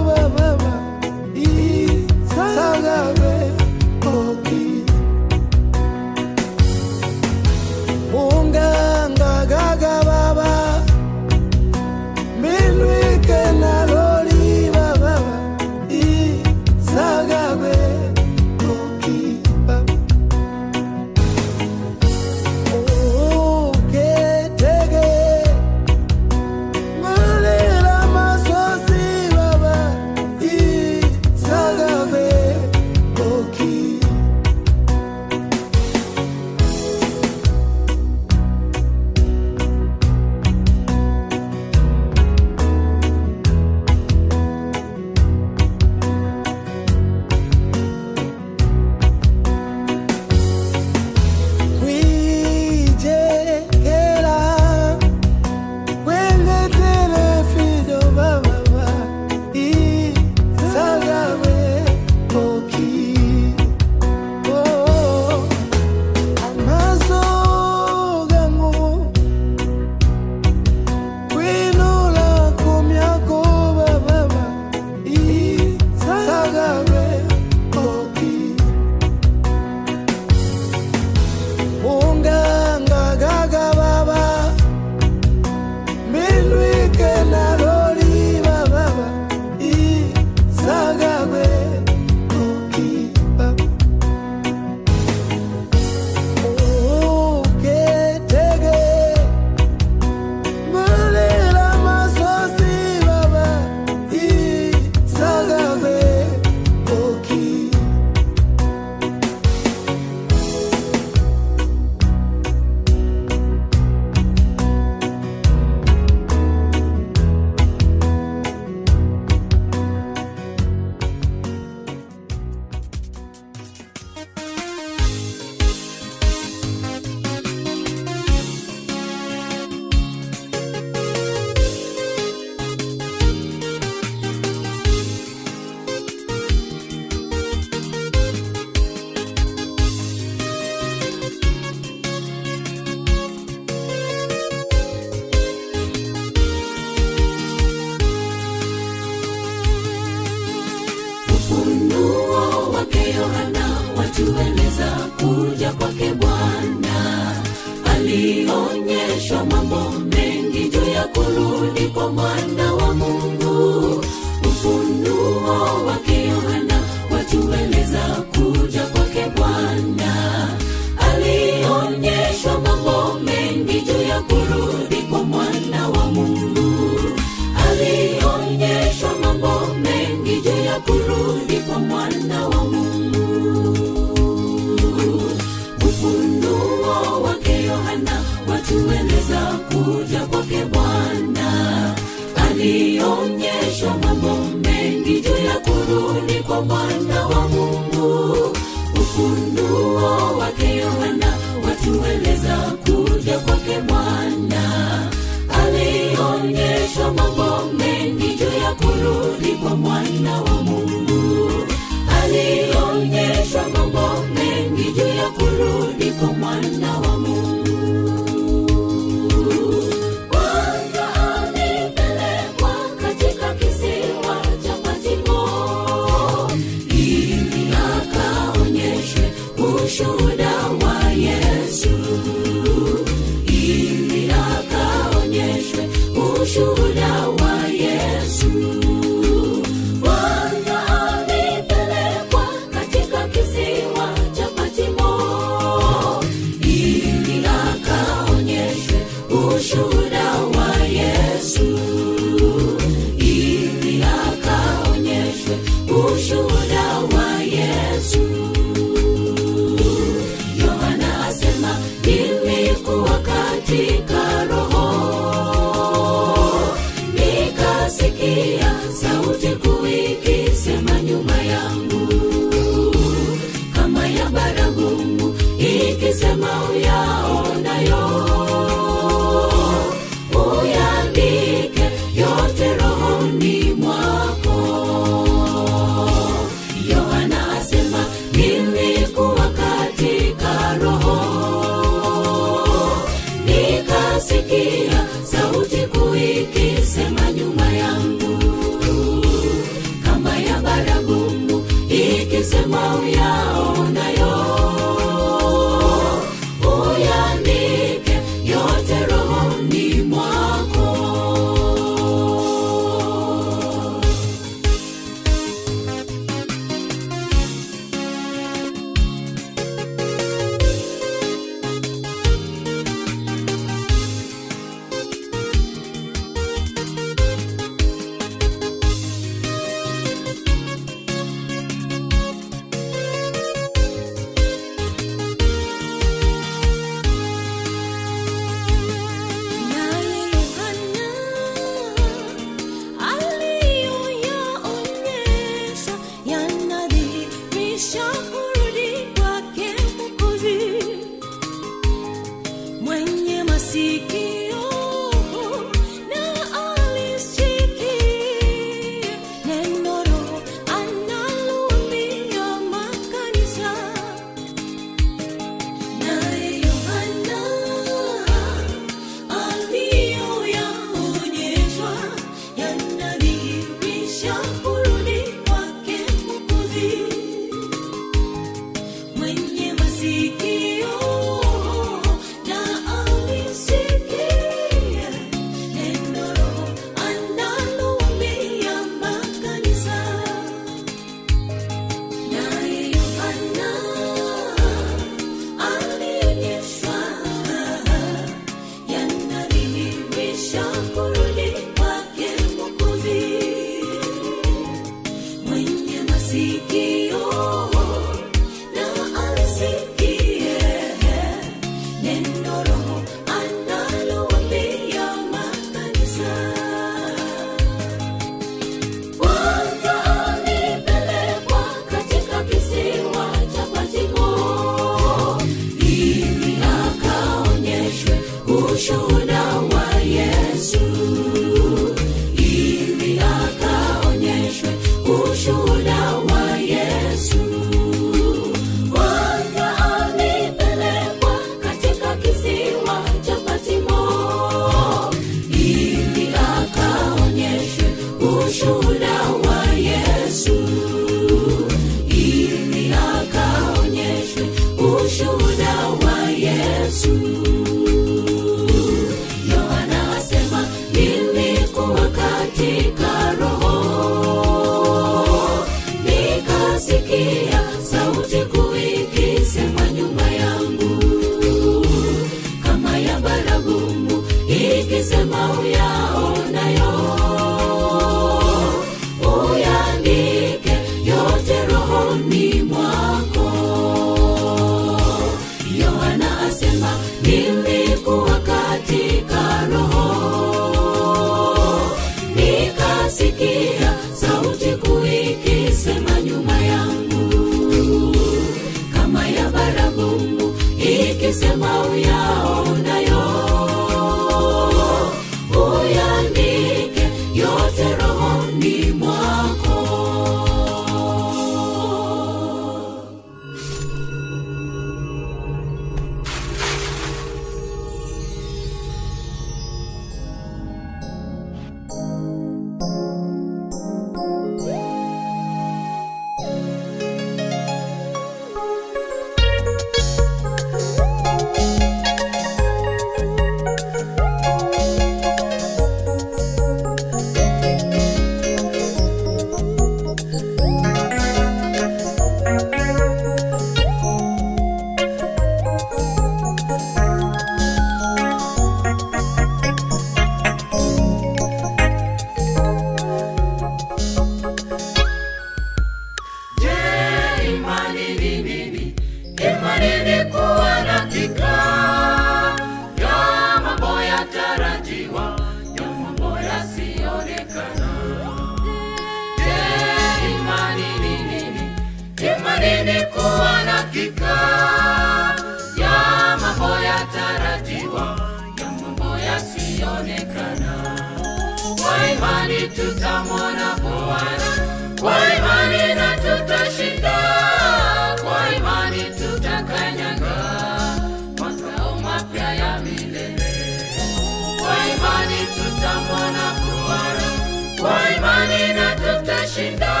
imani tutashinda,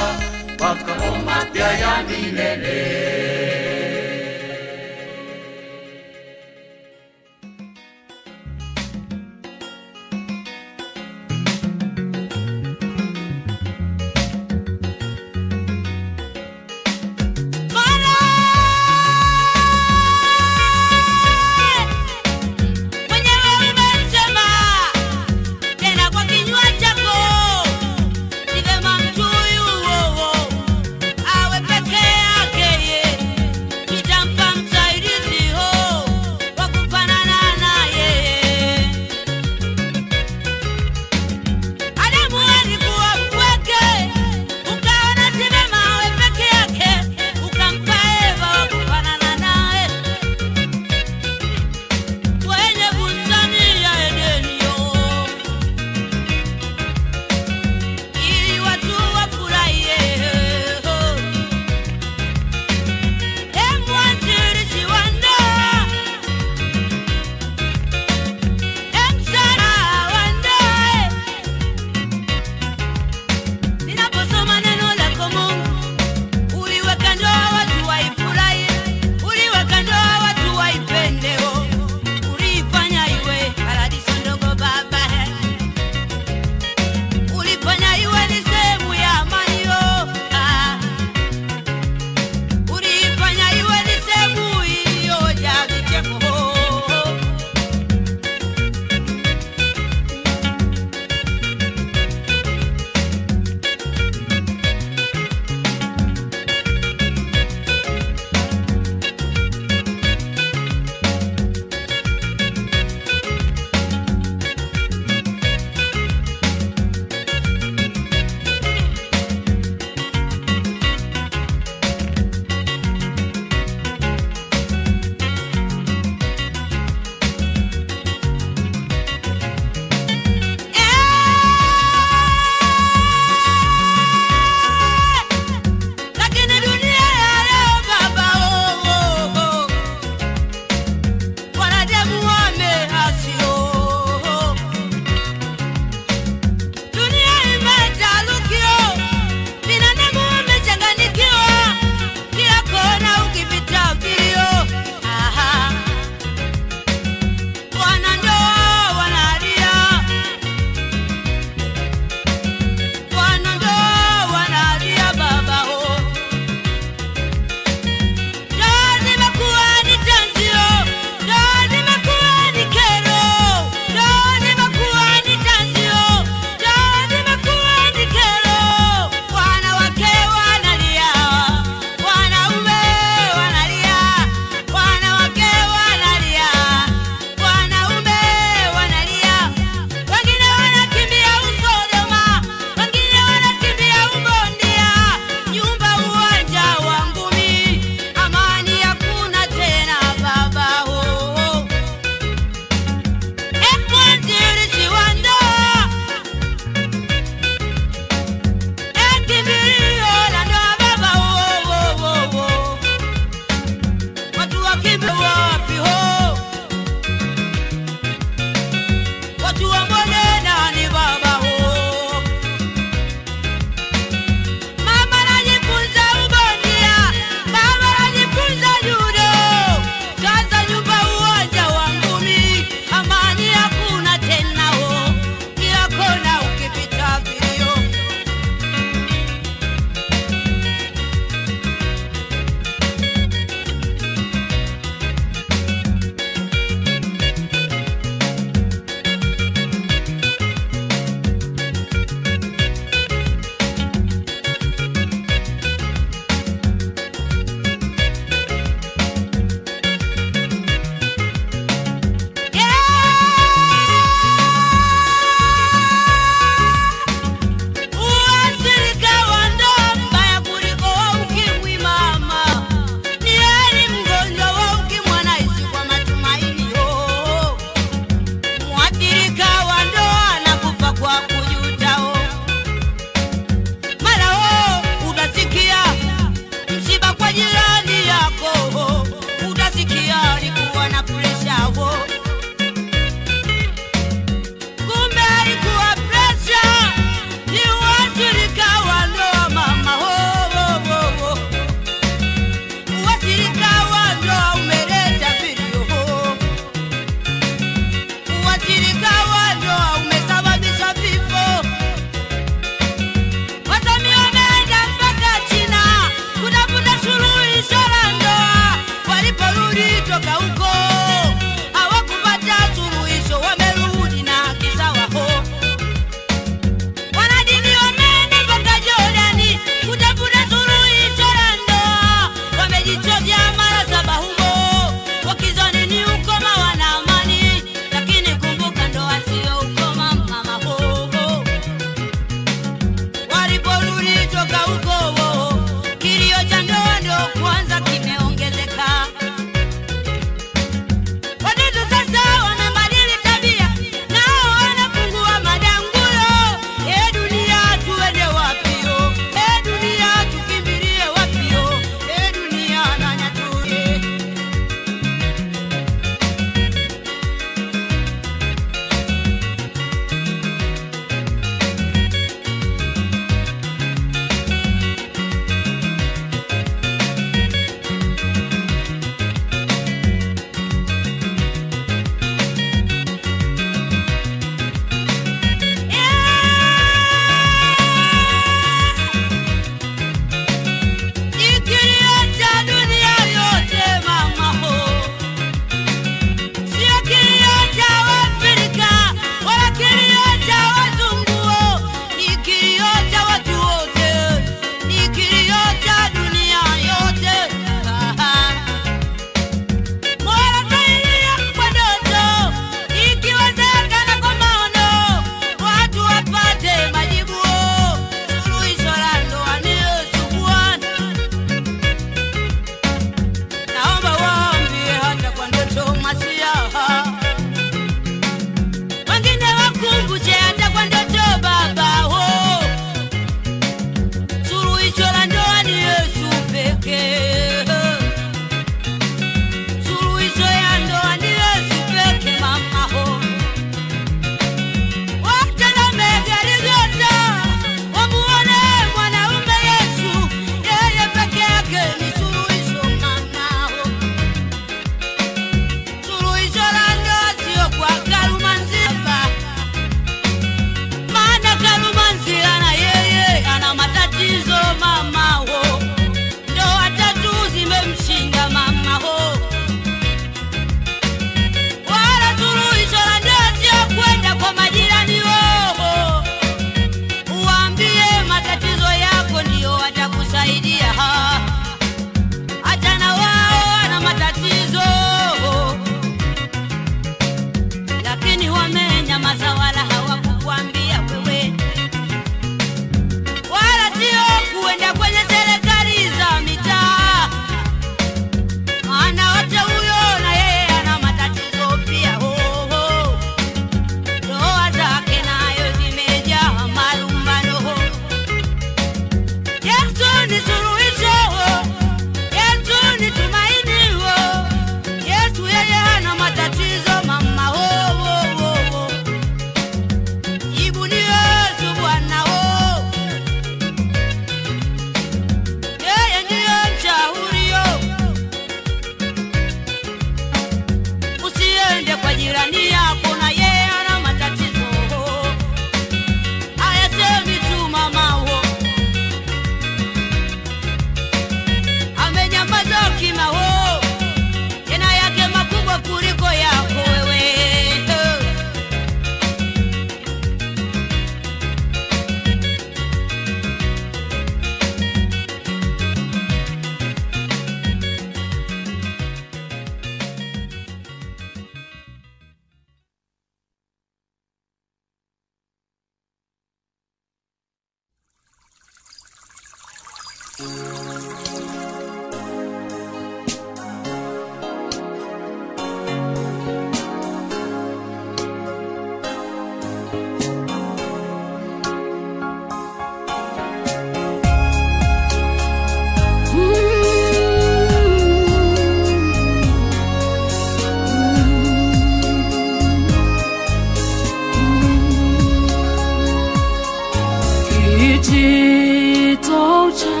kijito cha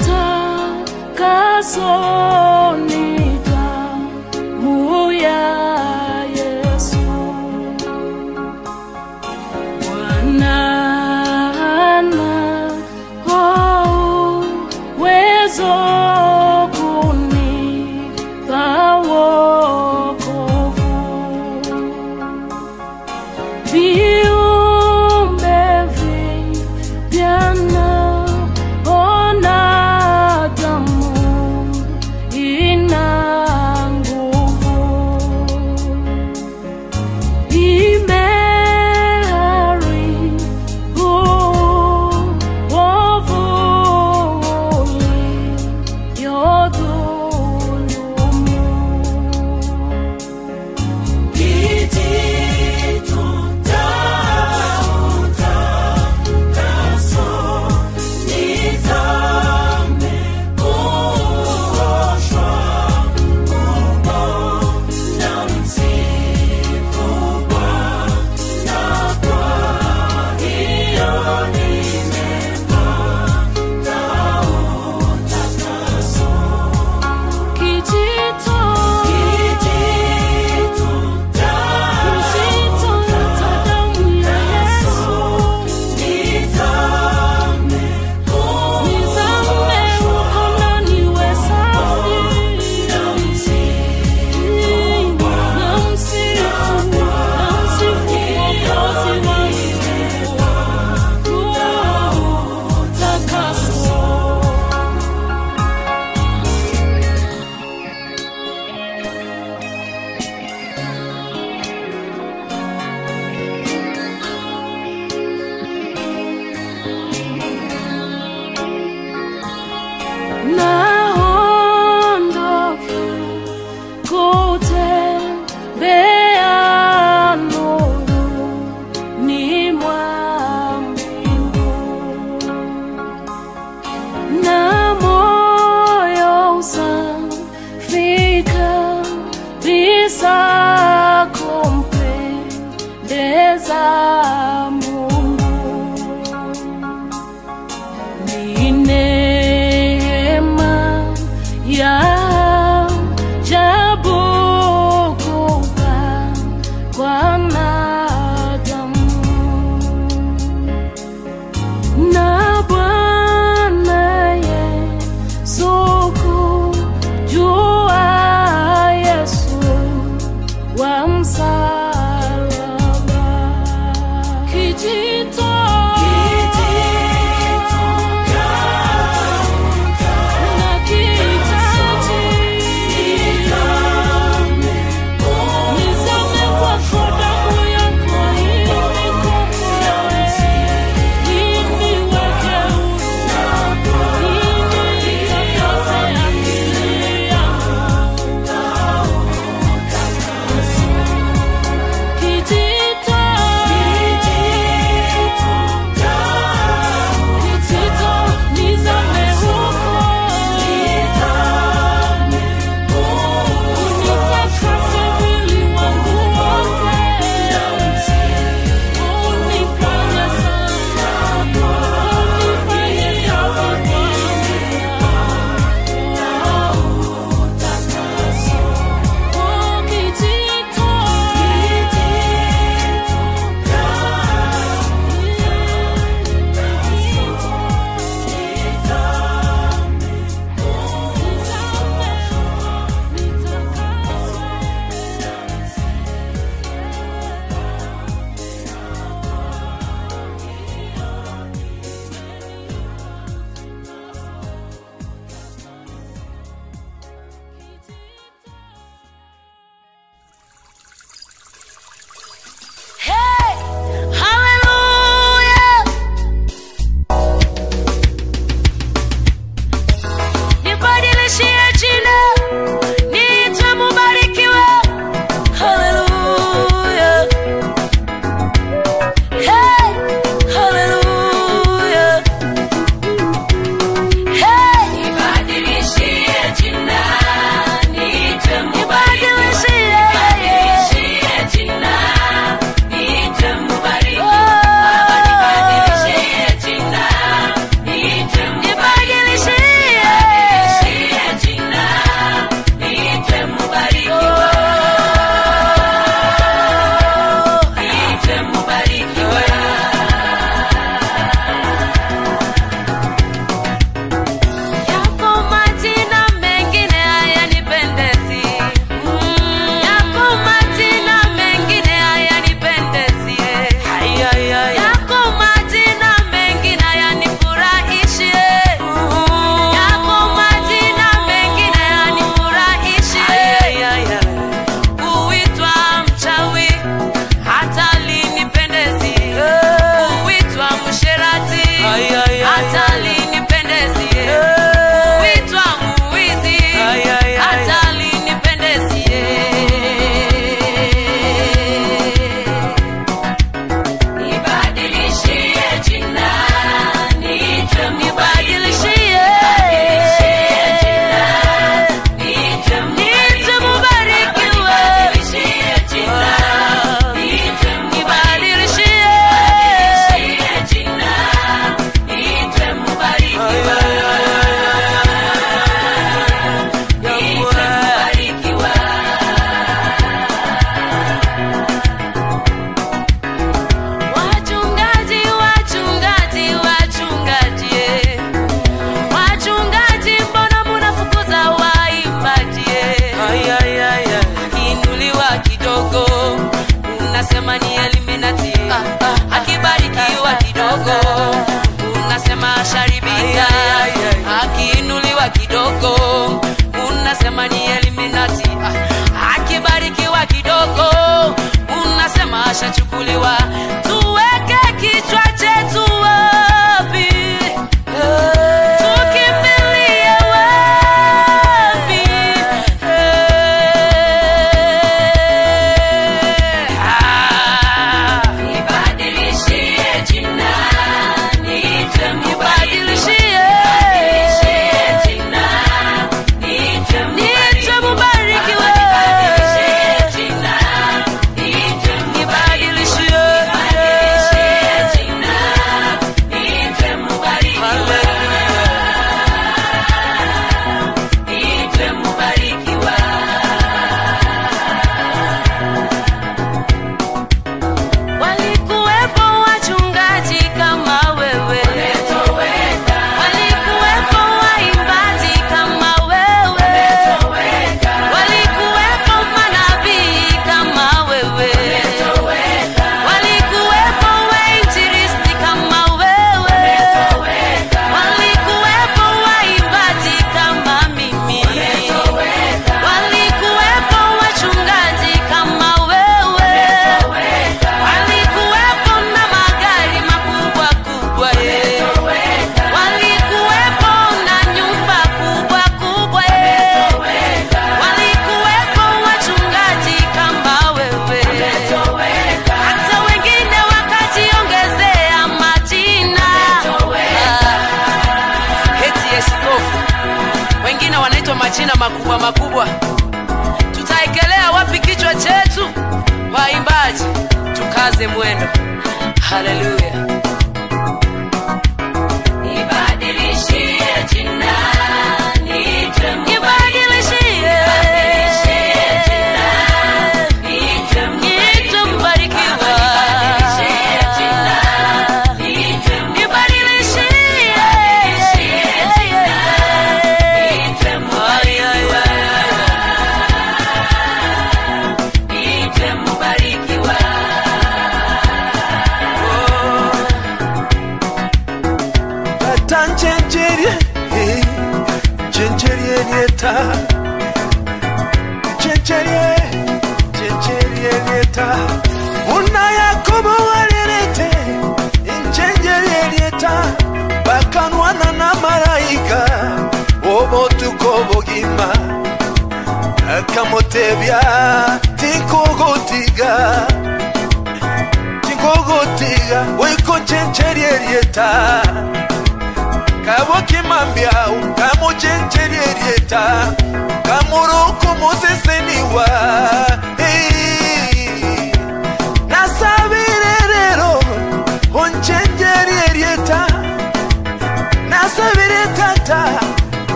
utakaso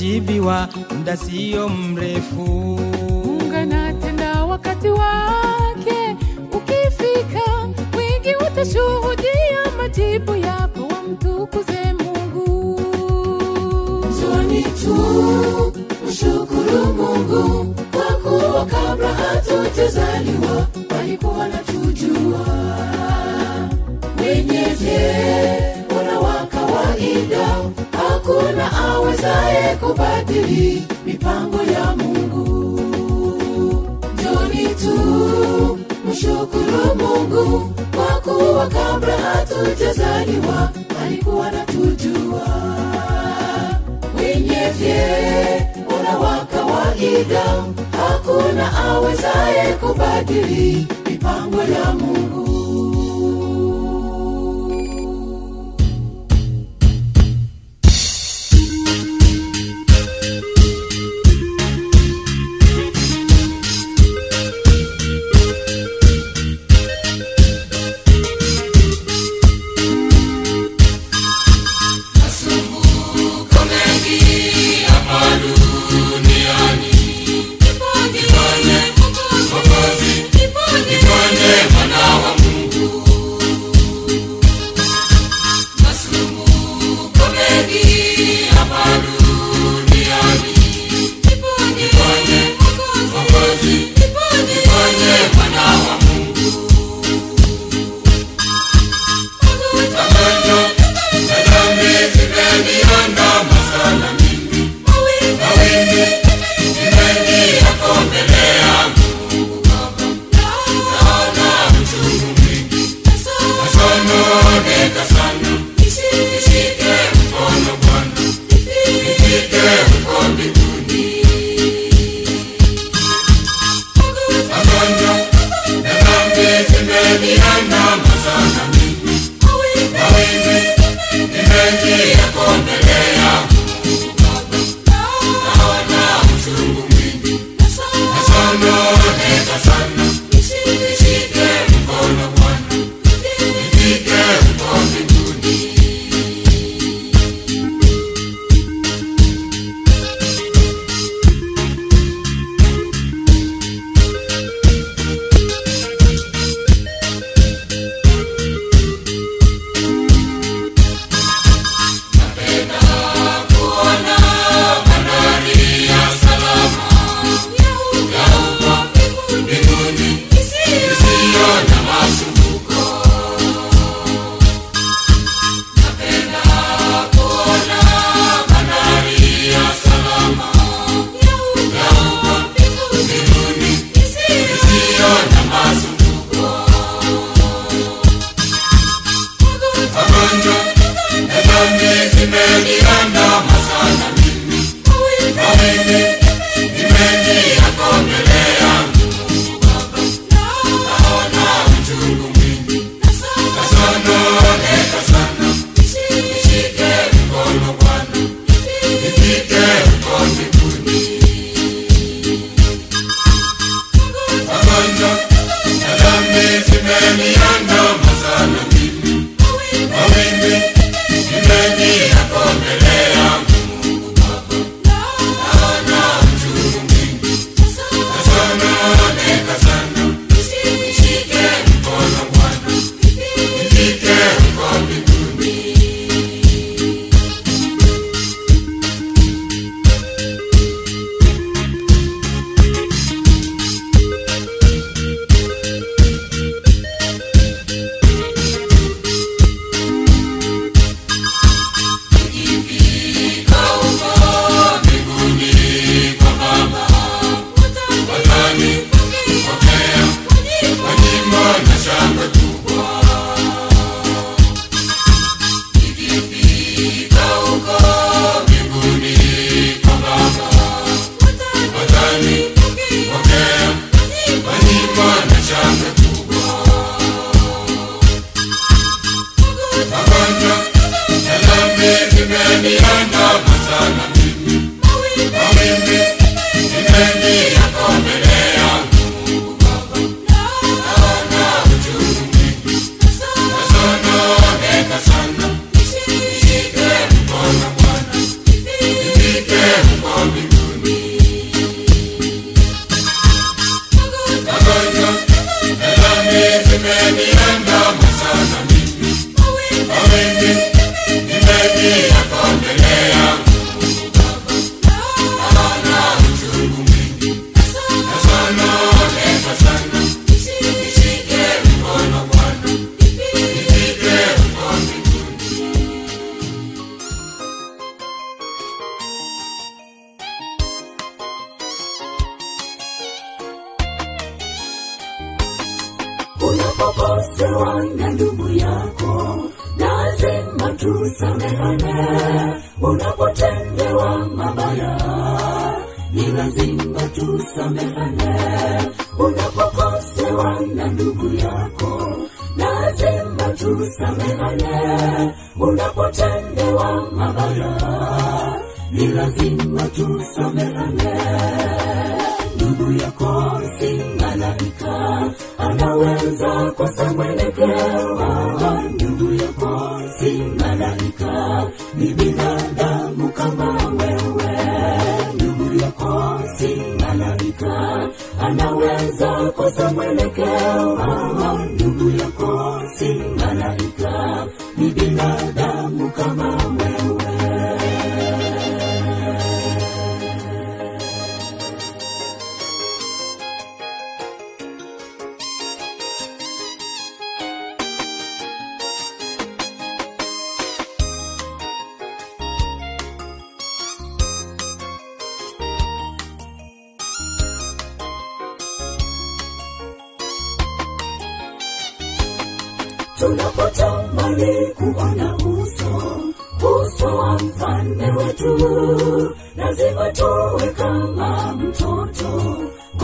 yako yatajibiwa muda sio mrefu. unganatenda wakati wake ukifika, wengi watashuhudia majibu yako, wamtukuze Mungu. Njoni tu mshukuru Mungu kwa kuwa kabla hatujazaliwa walikuwa wanatujua. Wenye awezaye kubadili mipango ya Mungu. joni tu mshukuru Mungu kwa kuwa kabla hatujazaliwa alikuwa wanatujua wenye vyeo wa kawaida, hakuna awezaye kubadili mipango ya Mungu.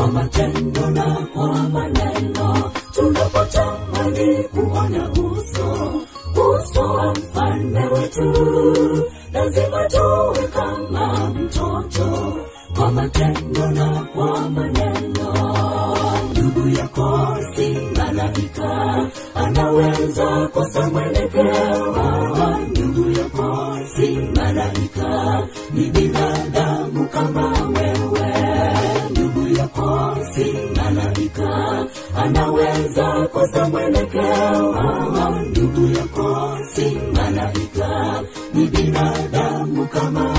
kwa matendo na kwa maneno. Tunapotamani kuona uso uso wa mfalme wetu. Lazima tuwe kama mtoto kwa matendo na kwa maneno. Ndugu yako si malaika anaweza kosa mwelekeo ndugu yako si malaika. Ni binadamu kama anaweza kosa mwelekeo. Ndugu yako si malaika, ni binadamu kama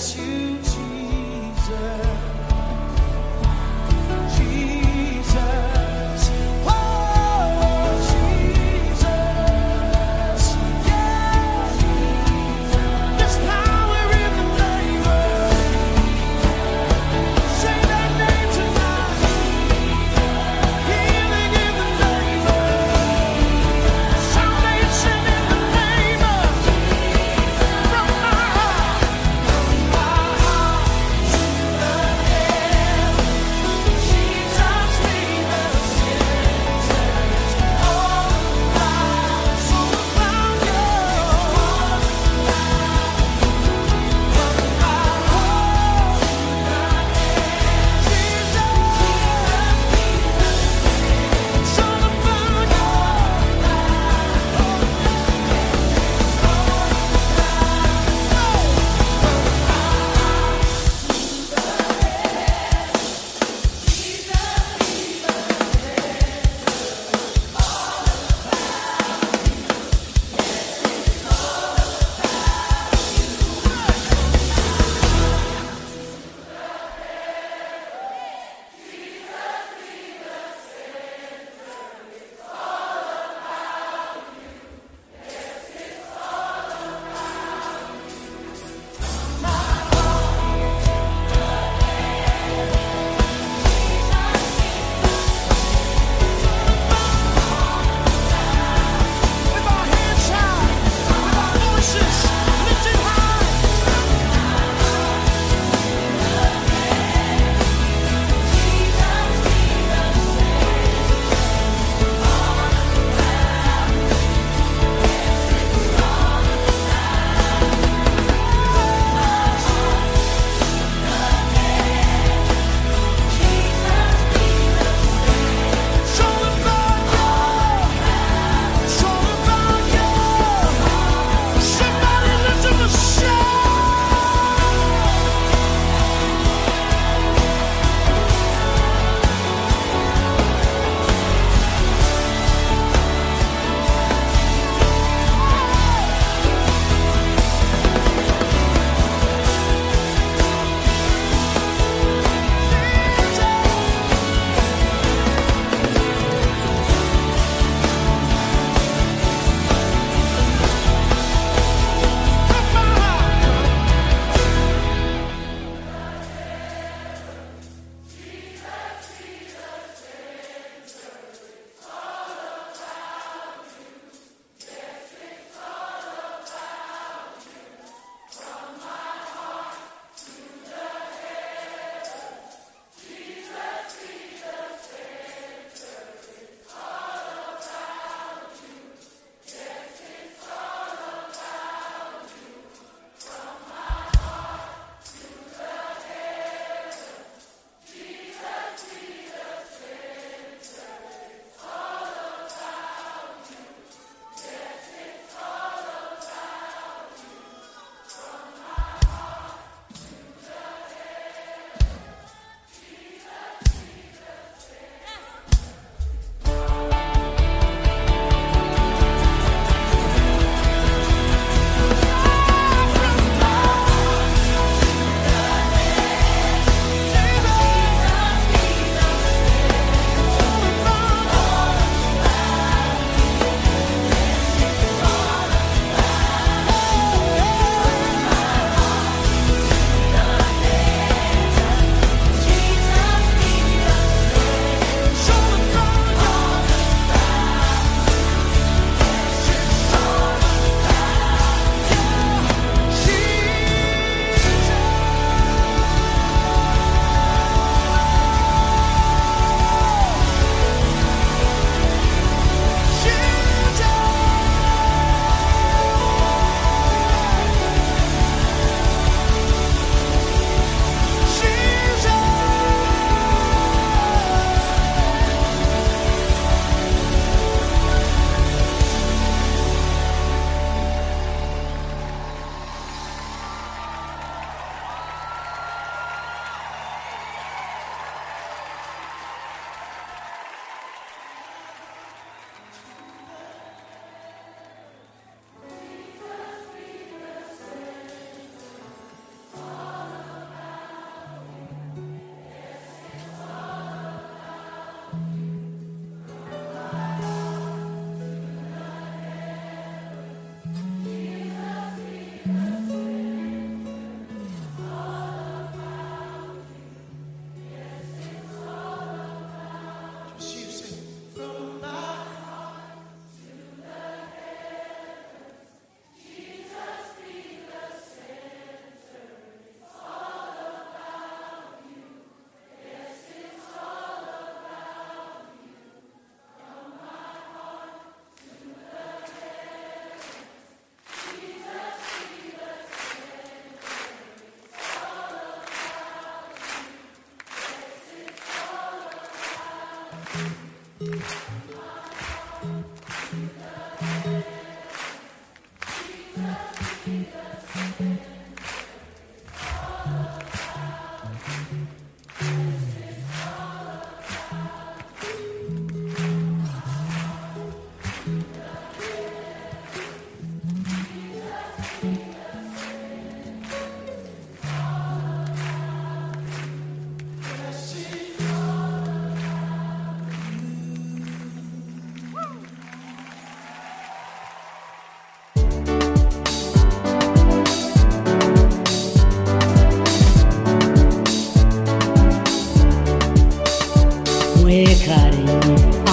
you.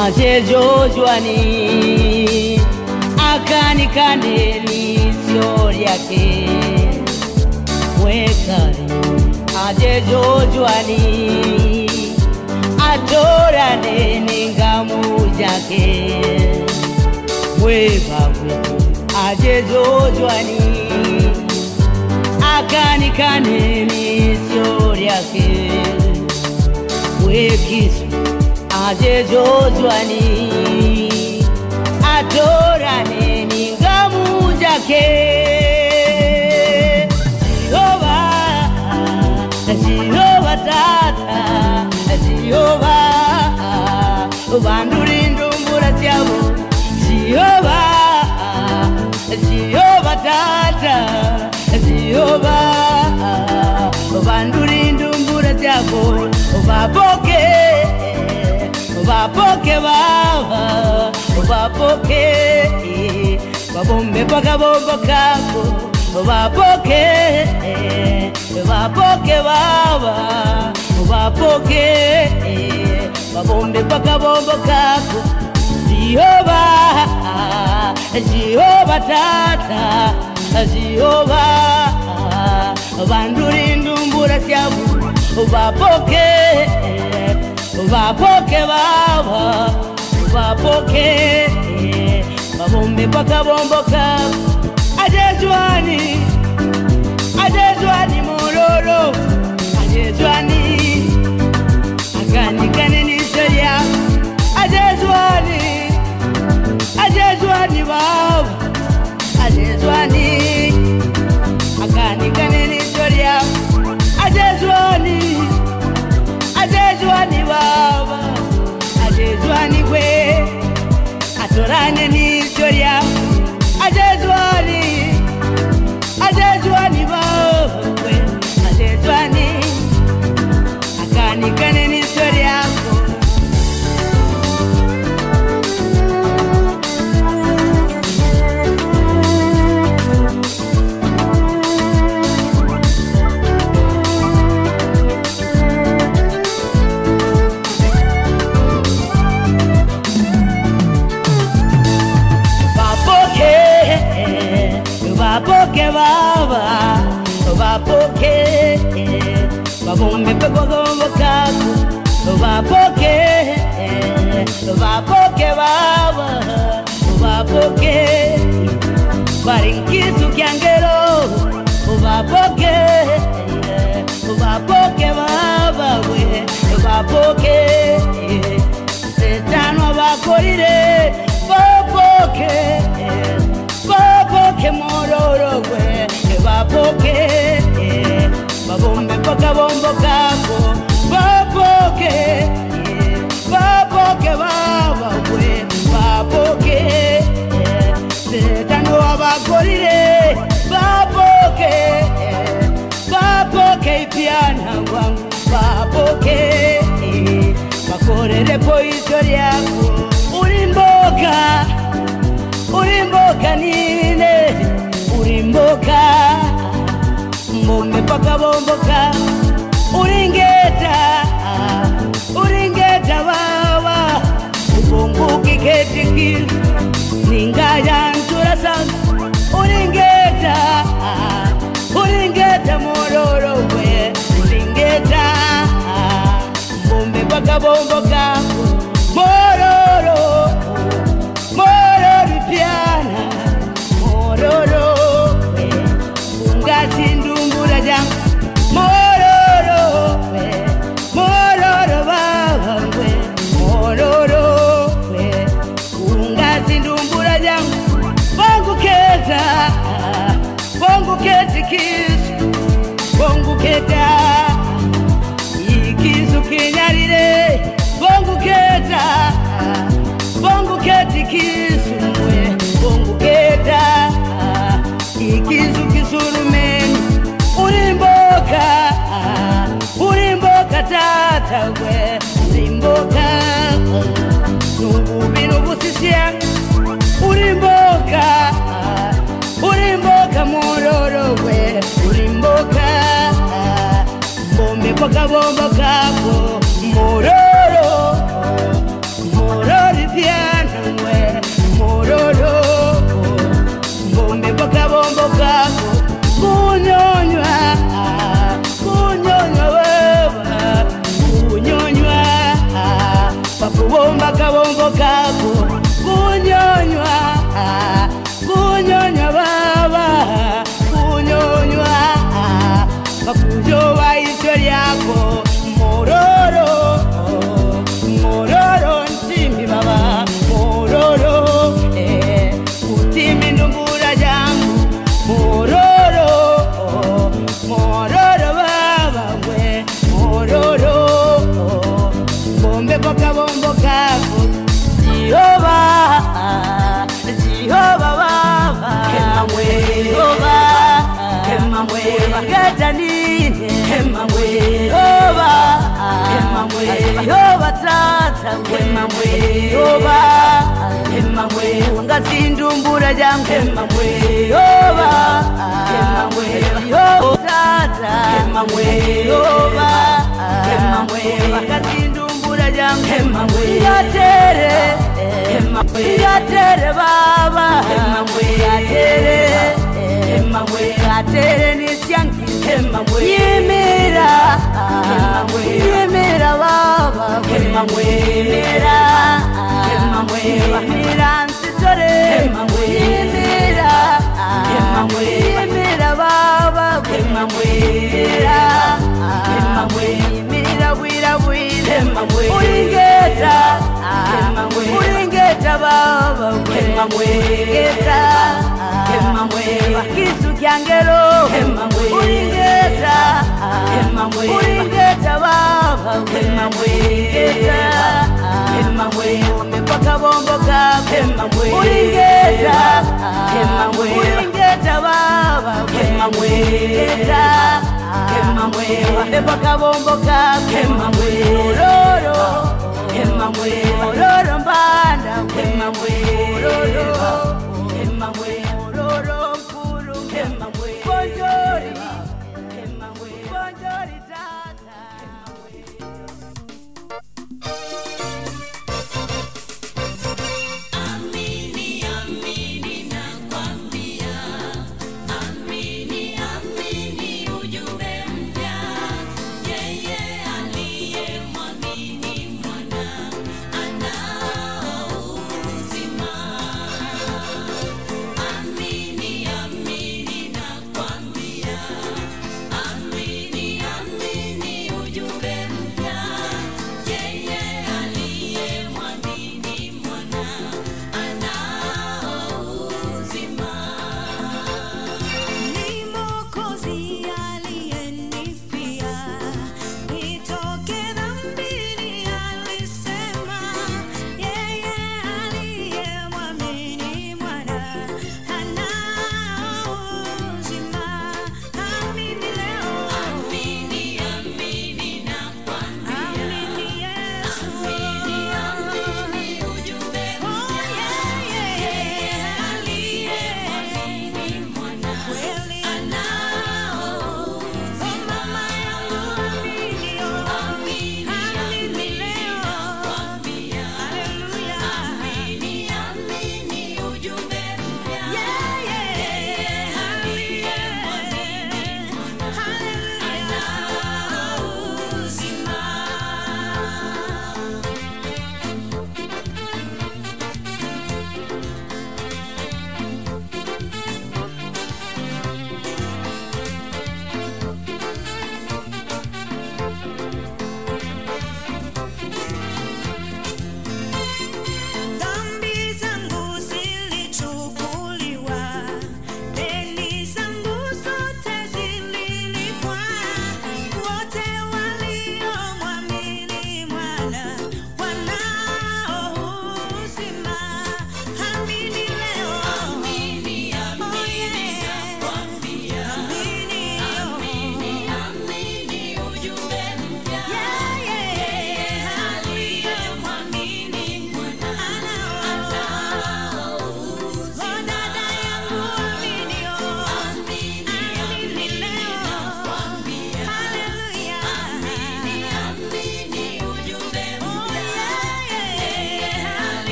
Maje jojoa ni Akanikane ni siori yake Wekare Aje jojoa ni Adorane ni ngamu yake Weba ni siori jake jehova jehova tata jehova vandulindumbura tyavo jehova jehova tata jehova vandulindumbura tyavo vapoke vapoke vava vapoke vabombe pakabombo kako. Vapoke vapoke vava vapoke vabombe pakabombo kako. Jehova jehova tata jehova vandulindumbura syavu vapoke vapo que vava vapo que babombe paka bomboka ajezwani ajezwani mololo ajezwani aganikanenisoya ajezwani ajezwani vava ajezwani aganikanenisoya ajezwani adezwani baba adezwani gwe atorane n'ivyo lyawe baba bapoke babombe pegodombo kako bapoke bapoke baba bapoke barinkisu kyangero bapoke bapoke baba we bapoke setano bakorire bapoke bapoke hemororo gwe ebapoke eh, babombe mpaka bombo kako bapoke bapoke eh, baba gwe bapoke eh, setano abagolire bapoke bapoke ipiana wangu bapoke bakorerepo izo lyako ulimboka ulimboka ni pakabomboka uringeta uringeta vava ubongukiketikil ningayantura sana uringeta uringeta mororowe uringeta mbombe pakabombo kisulume bongo keta ikizu kisulume Urimboka, urimboka tata we simboka nububi nubusisya urimboka, urimboka mororo we urimboka. bombe kwa kabombo kako mulolo yoba emamwe. mwe Wangatindu mbura jangu Emma mwe yoba Emma yoba Tata emamwe. yoba Emma mwe Wangatindu mbura jangu Emma mwe Yatere Emma Yatere baba emamwe. Yatere Emma mwe Yatere nisyangi Emma emamwe. Yemera Emma Yemera baba emamwe. Yemera bamera nsitorere yemera yemera baba yemera yimirira wirabwire uringeta uringeta baba uringeta bakisu kyangero uringeta uringeta baba uringeta akabombo kakwe ulingeta ulingeta baba ulingeta eva kabombo kakwe oloro oloro mbanda oloro oloro mkulu konjori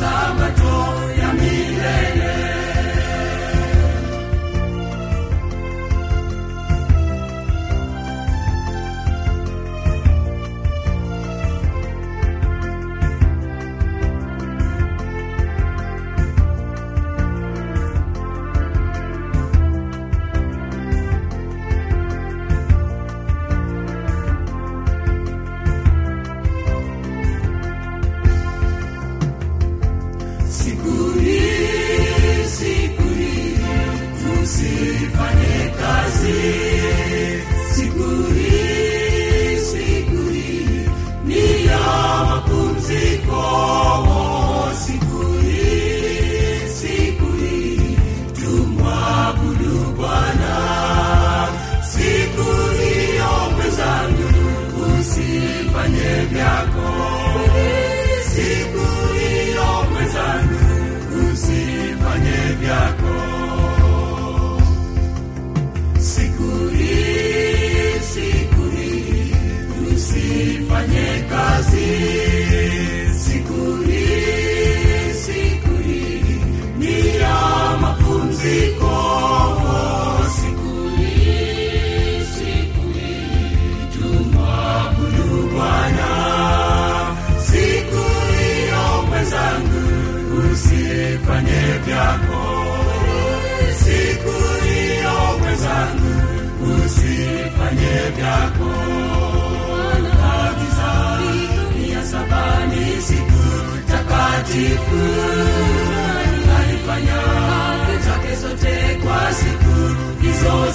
Summer.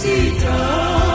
Sita.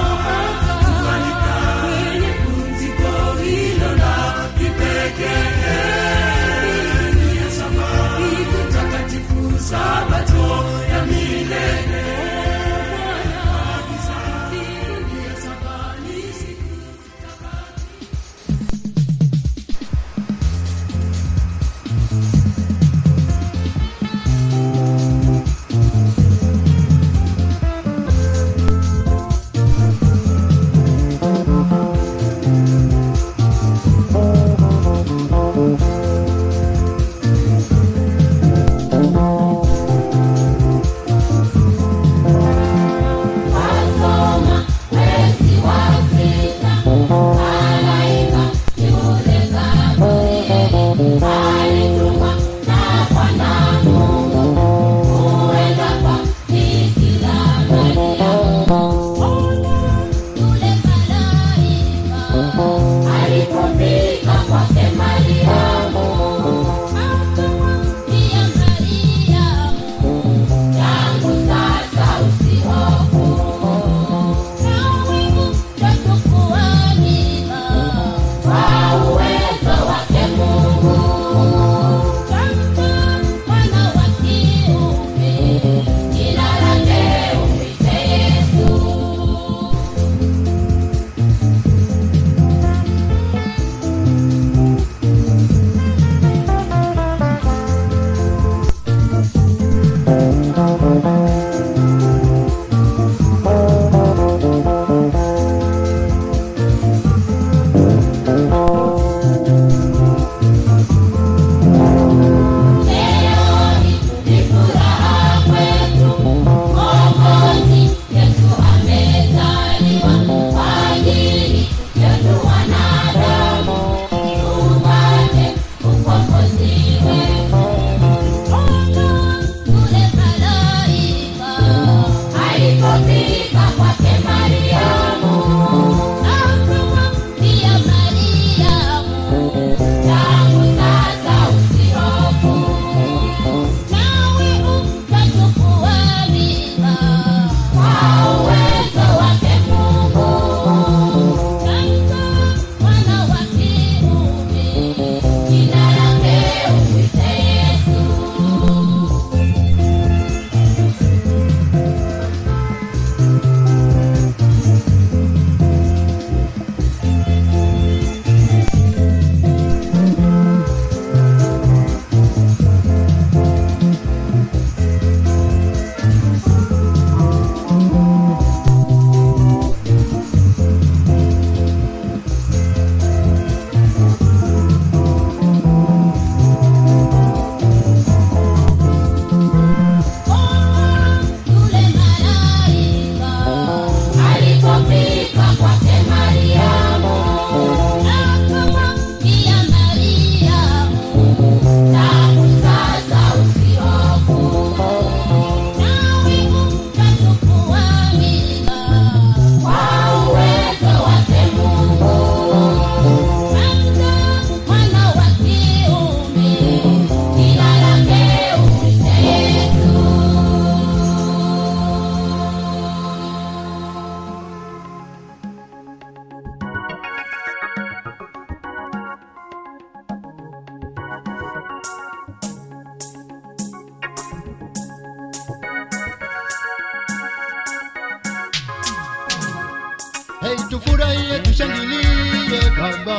Tushangilie Baba.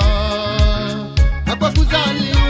Hapa kuzaliwa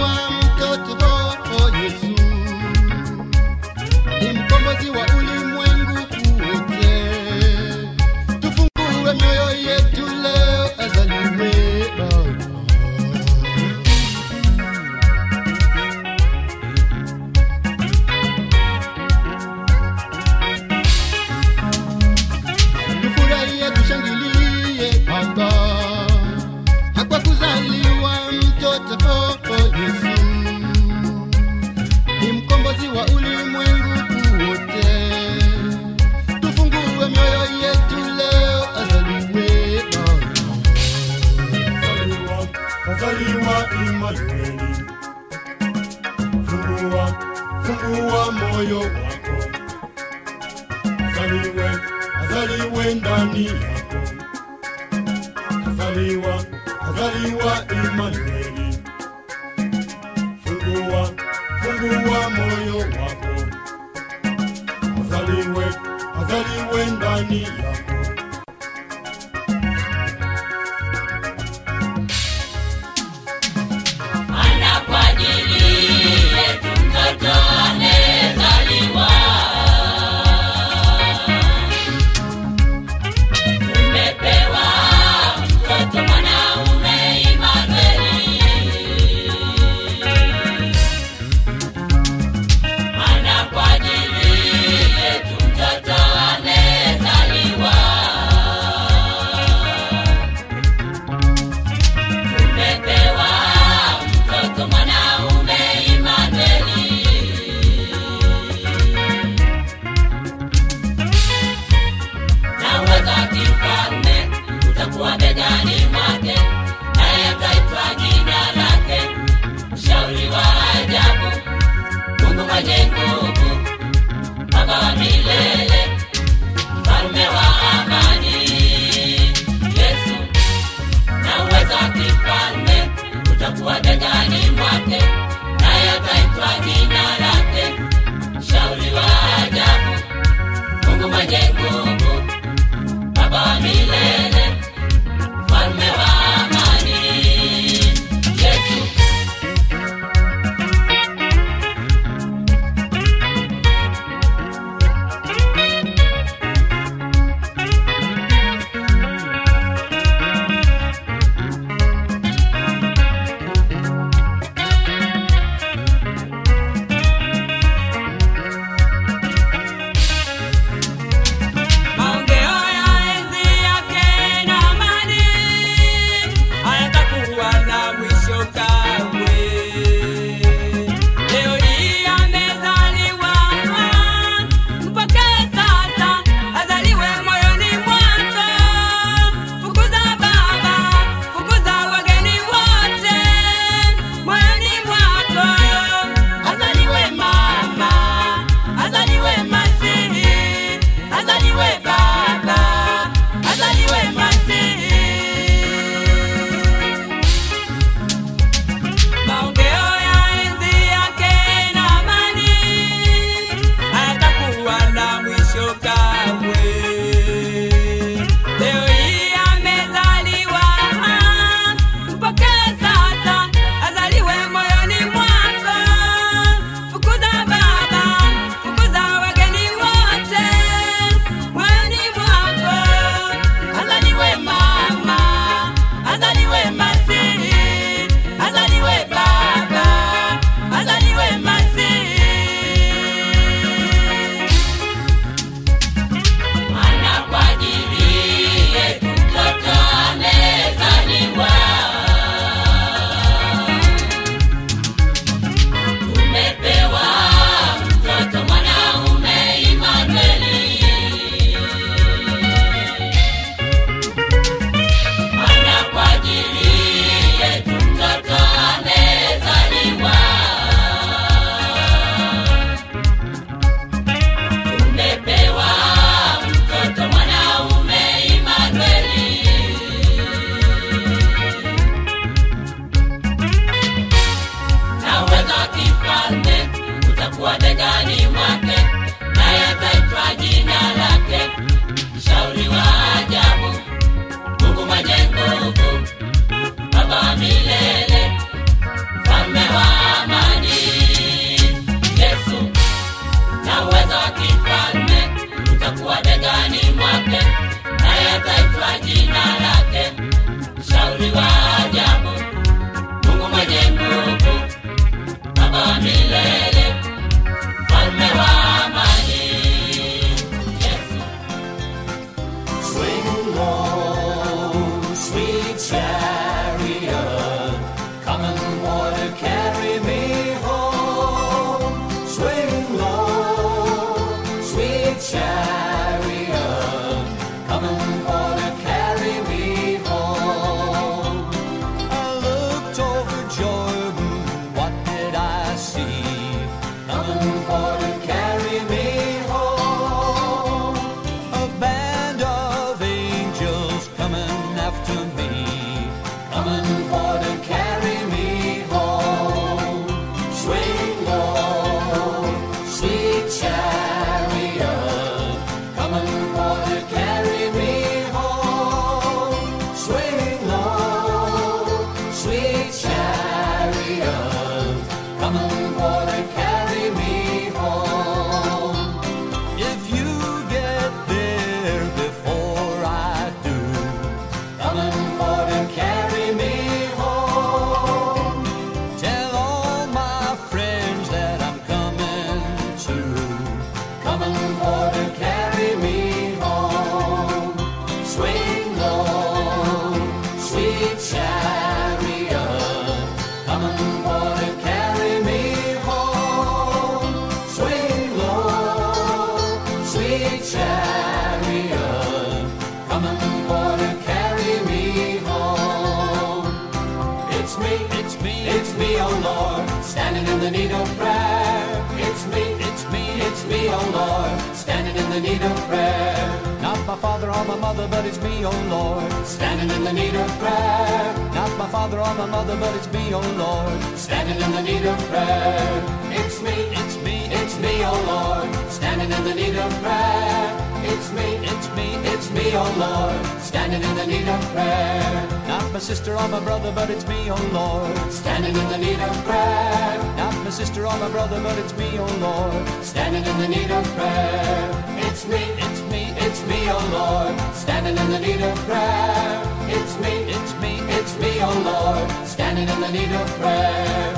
me, oh Lord, standing in the need of prayer. Not my father or my mother, but it's me, oh Lord, standing in the need of prayer. Not my father or my mother, but it's me, oh Lord, standing in the need of prayer. It's me, it's me, it's me, oh Lord, standing in the need of prayer. It's me, it's me, it's me, oh Lord, standing in the need of prayer. Not my sister or my brother, but it's me, oh Lord, standing in the need of prayer. Not my sister or my brother, but it's me, oh Lord. Standing in the need of prayer. It's me, it's me, it's me, oh Lord. Standing in the need of prayer. It's me, it's me, it's me, oh Lord. Standing in the need of prayer.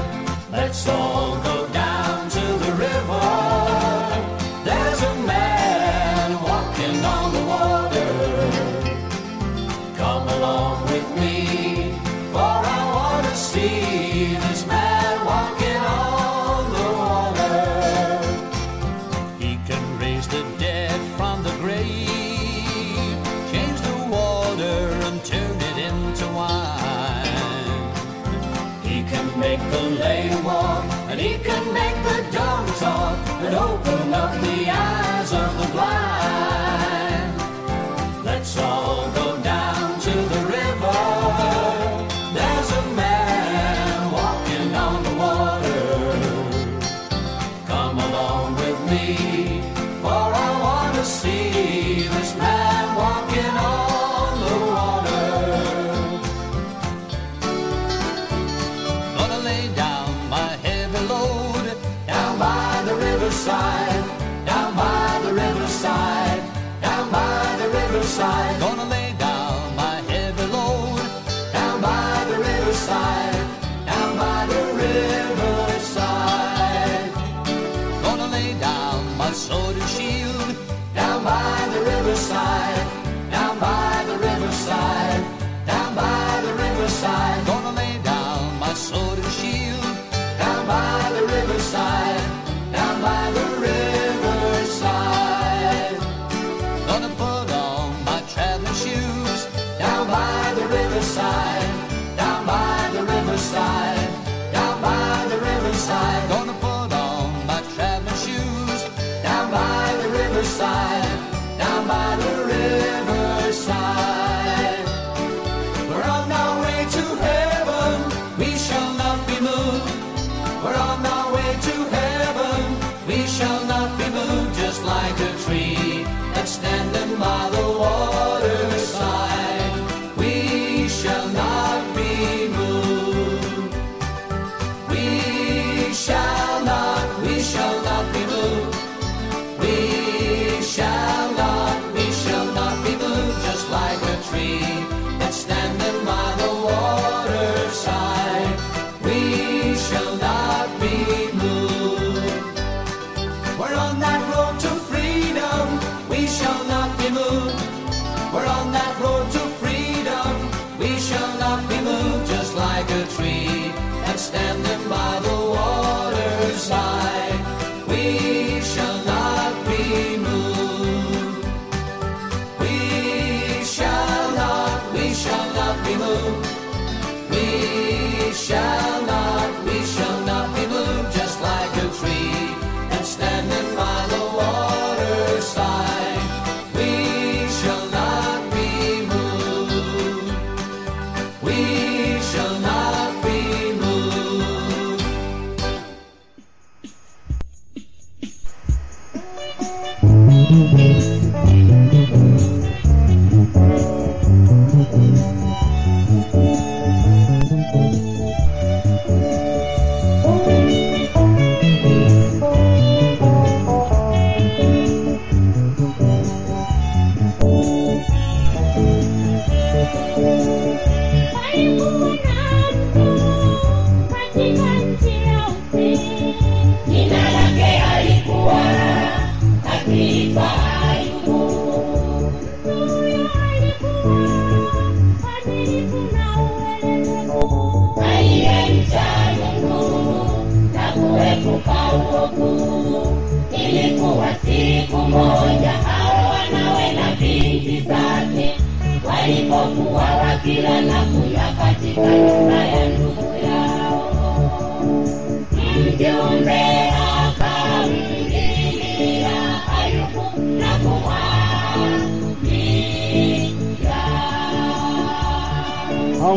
Let's all go down to the river. and open.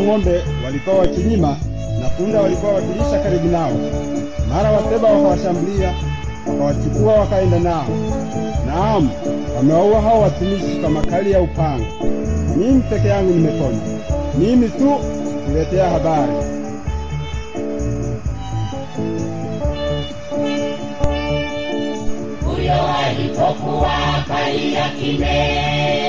Ng'ombe walikuwa wakilima na punda walikuwa wakilisha karibu nao. Mara Waseba wakawashambulia, wakawachukua wakaenda nao. Naam, wamewaua hao watumishi kwa makali ya upanga. Mimi peke yangu nimepona, mimi tu kuletea habari. huyo alipokuwa kalia kinena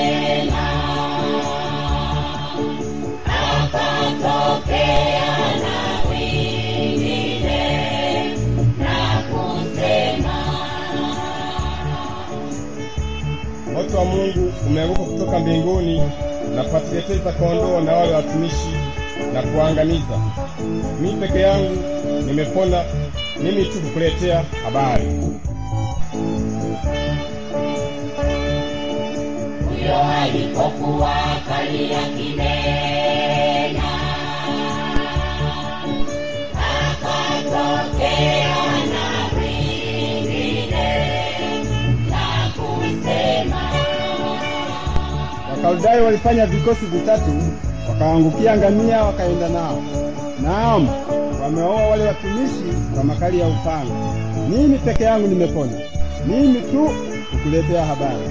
Moto wa Mungu umeanguka kutoka mbinguni na kuwateketeza kondoo na wale watumishi na kuwaangamiza. Mimi peke yangu nimepona, mimi tu kukuletea habari. huyo alipokuwa kalia kinena Wakaldayo walifanya vikosi vitatu, wakaangukia ngamia, wakaenda nao. Naam, wameoa wale watumishi kwa makali ya upanga. Mimi peke yangu nimepona, mimi tu kukuletea habari.